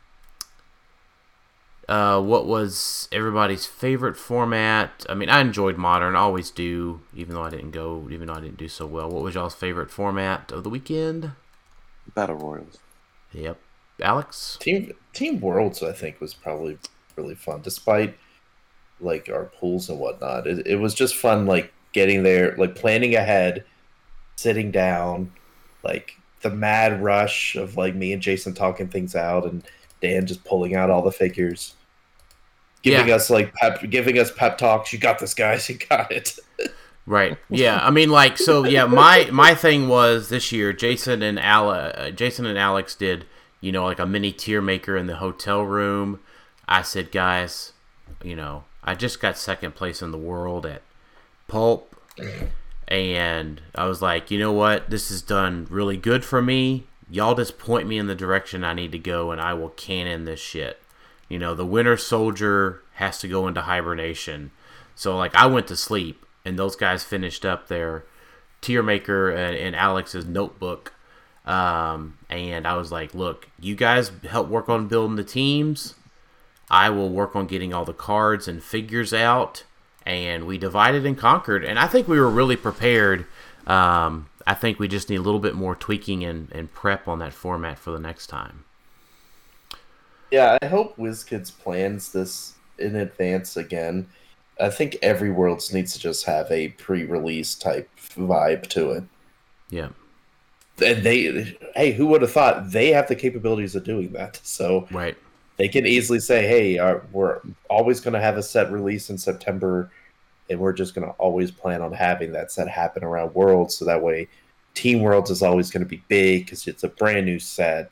Uh, what was everybody's favorite format? I mean, I enjoyed modern, I always do, even though I didn't go, even though I didn't do so well. What was y'all's favorite format of the weekend? Battle Royals. Yep, Alex. Team Team Worlds, I think, was probably really fun, despite like our pools and whatnot. It, it was just fun, like getting there, like planning ahead, sitting down, like the mad rush of like me and Jason talking things out, and Dan just pulling out all the figures, giving Yeah. us like pep, giving us pep talks. You got this, guys. [laughs] You got it. Right. Yeah. I mean, like, so yeah. My my thing was this year. Jason and Ale, uh, Jason and Alex did, you know, like a mini tier maker in the hotel room. I said, guys, you know, I just got second place in the world at Pulp, and I was like, you know what? This has done really good for me. Y'all just point me in the direction I need to go, and I will cannon this shit. You know, the Winter Soldier has to go into hibernation. So, like, I went to sleep, and those guys finished up their tier maker and, and Alex's notebook. Um, and I was like, look, you guys help work on building the teams. I will work on getting all the cards and figures out. And we divided and conquered. And I think we were really prepared. Um, I think we just need a little bit more tweaking and, and prep on that format for the next time. Yeah, I hope WizKids plans this in advance again. I think every Worlds needs to just have a pre-release type vibe to it. Yeah. And they, hey, who would have thought they have the capabilities of doing that? [laughs] So Right. they can easily say, "Hey, uh, we're always going to have a set release in September, and we're just going to always plan on having that set happen around Worlds, so that way, Team Worlds is always going to be big because it's a brand new set,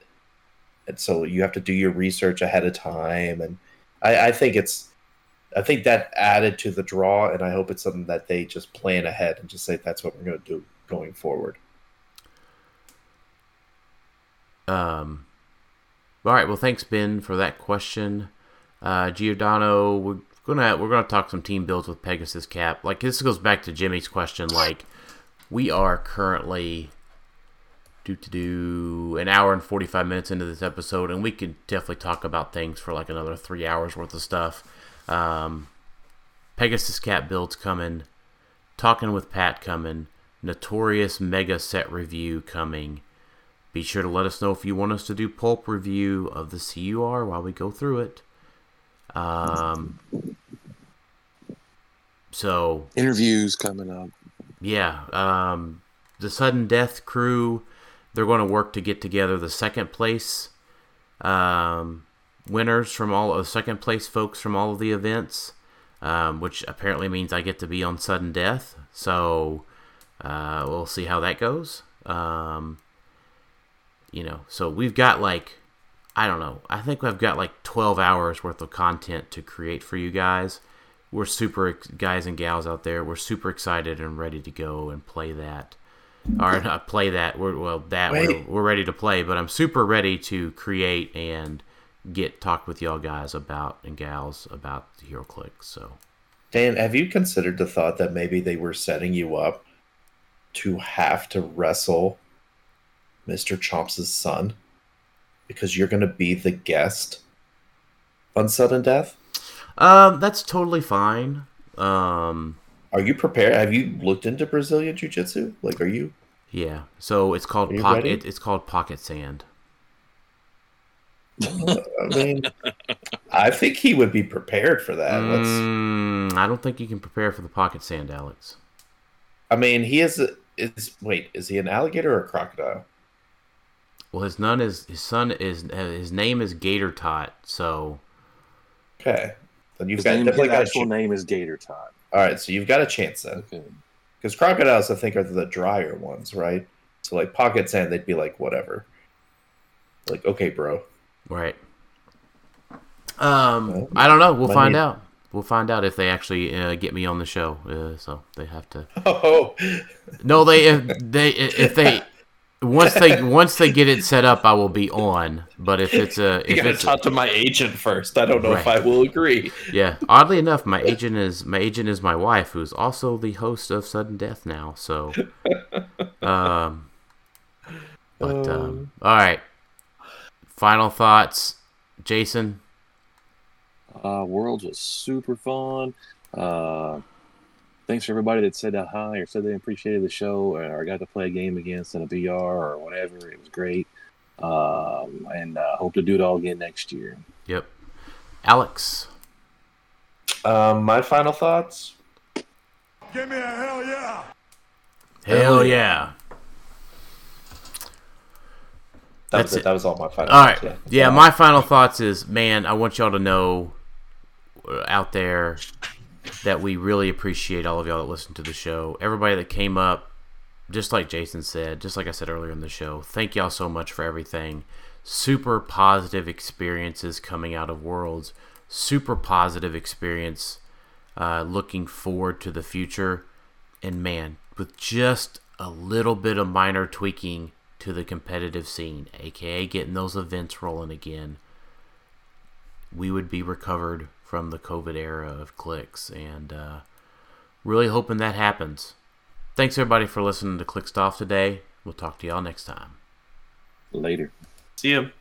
and so you have to do your research ahead of time. And I, I think it's, I think that added to the draw, and I hope it's something that they just plan ahead and just say that's what we're going to do going forward. Um, all right. Well, thanks, Ben, for that question. Uh, Giordano, we're gonna we're gonna talk some team builds with Pegasus Cap. Like this goes back to Jimmy's question. Like we are currently do to do an hour and forty five minutes into this episode, and we could definitely talk about things for like another three hours worth of stuff. Um, Pegasus Cap builds coming. Talking with Pat coming. Notorious Mega Set review coming. Be sure to let us know if you want us to do pulp review of the CUR while we go through it. Um, so Interviews coming up. yeah, um, the sudden death crew, they're going to work to get together the second place um, winners from all of second place folks from all of the events, um, which apparently means I get to be on sudden death. So uh, we'll see how that goes. Um, you know, so we've got like I don't know. I think I've got like 12 hours worth of content to create for you guys. We're super guys and gals out there. We're super excited and ready to go and play that. Or not play that. We're well that we're, we're ready to play, but I'm super ready to create and get talk with y'all guys about and gals about the HeroClix. So Dan, have you considered the thought that maybe they were setting you up to have to wrestle Mr. Chomps' son because you're going to be the guest on Sudden Death? um, that's totally fine. Um, Are you prepared? Have you looked into Brazilian Jiu Jitsu? Like, are you? yeah. So it's called pocket. It, it's called pocket sand. I mean, I think he would be prepared for that. Mm, I don't think you can prepare for the pocket sand, Alex. I mean, he is. A, is wait, is he an alligator or a crocodile? Well, his nun is his son is uh, his name is Gator Tot. So Okay, then you've His, got name, his definitely got actual ch- name is Gator Todd. All right, so you've got a chance then. Okay. Because crocodiles, I think, are the drier ones, right? So like pocket sand, they'd be like whatever. Like okay, bro. right. Um, Well, I don't know. We'll find need- out. We'll find out if they actually uh, get me on the show. Uh, so they have to. [laughs] Oh, No, they if they if they once they once they get it set up, I will be on. But if it's a you if gotta it's talk to my agent first. I don't know if I will agree. yeah, oddly enough, my agent is my agent is my wife, who's also the host of Sudden Death now. So, [laughs] um, but um, all right. Final thoughts, Jason. Uh, Worlds was super fun. Uh, thanks for everybody that said uh, hi or said they appreciated the show or got to play a game against in a BR or whatever. It was great. Um, and uh, hope to do it all again next year. Yep. Alex. Um, my final thoughts. Give me a hell yeah! Hell yeah. That That's was it. it. That was all my final. All right. thoughts, Yeah, my final thoughts is, man, I want y'all to know uh, out there that we really appreciate all of y'all that listen to the show. Everybody that came up, just like Jason said, just like I said earlier in the show, thank y'all so much for everything. Super positive experiences coming out of Worlds. Super positive experience uh, looking forward to the future. And man, with just a little bit of minor tweaking to the competitive scene, aka getting those events rolling again, we would be recovered from the COVID era of Clix. And uh, really hoping that happens. Thanks everybody for listening to Clixed Off today. We'll talk to y'all next time. Later. See you.